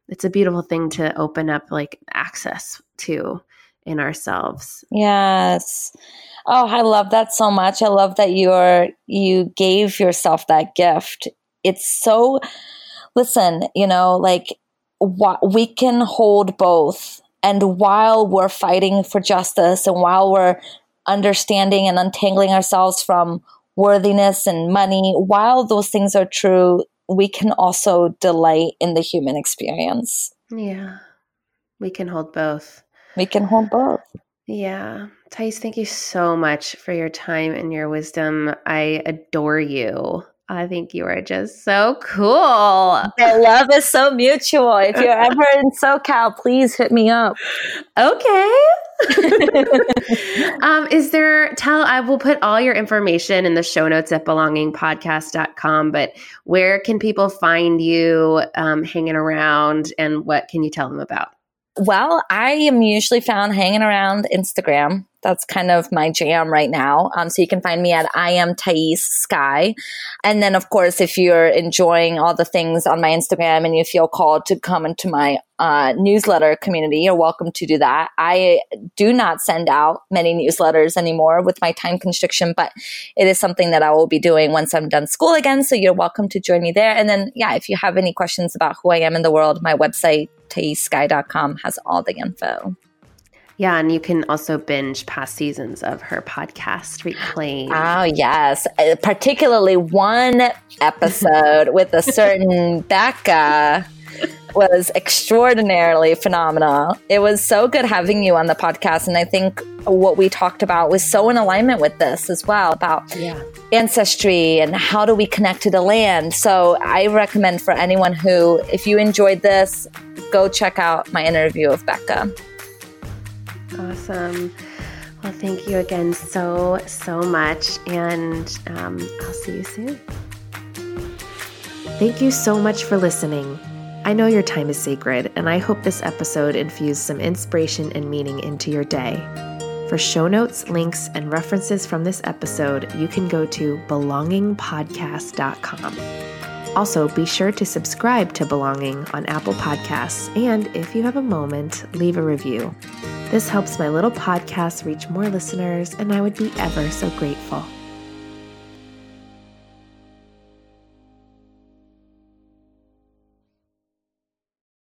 it's a beautiful thing to open up like access to in ourselves. Yes. Oh, I love that so much. I love that you're you gave yourself that gift. It's so listen, you know, like we can hold both and while we're fighting for justice and while we're understanding and untangling ourselves from worthiness and money, while those things are true, we can also delight in the human experience. Yeah. We can hold both. We can hold both. Yeah. Thais, thank you so much for your time and your wisdom. I adore you. I think you are just so cool. The love is so mutual. If you're ever in SoCal, please hit me up. Okay. um, is there, tell, I will put all your information in the show notes at belongingpodcast.com, but where can people find you um, hanging around and what can you tell them about? Well, I am usually found hanging around Instagram. That's kind of my jam right now. Um, so you can find me at I am Thais Sky. And then, of course, if you're enjoying all the things on my Instagram and you feel called to come into my uh, newsletter community, you're welcome to do that. I do not send out many newsletters anymore with my time constriction, but it is something that I will be doing once I'm done school again. So you're welcome to join me there. And then, yeah, if you have any questions about who I am in the world, my website, thaissky.com, has all the info. Yeah, and you can also binge past seasons of her podcast, Reclaim. Oh, yes. Uh, particularly one episode with a certain Becca was extraordinarily phenomenal. It was so good having you on the podcast. And I think what we talked about was so in alignment with this as well about yeah. ancestry and how do we connect to the land. So I recommend for anyone who, if you enjoyed this, go check out my interview of Becca. Awesome. Well, thank you again so, so much. And um, I'll see you soon. Thank you so much for listening. I know your time is sacred, and I hope this episode infused some inspiration and meaning into your day. For show notes, links, and references from this episode, you can go to belongingpodcast.com. Also, be sure to subscribe to Belonging on Apple Podcasts, and if you have a moment, leave a review. This helps my little podcast reach more listeners, and I would be ever so grateful.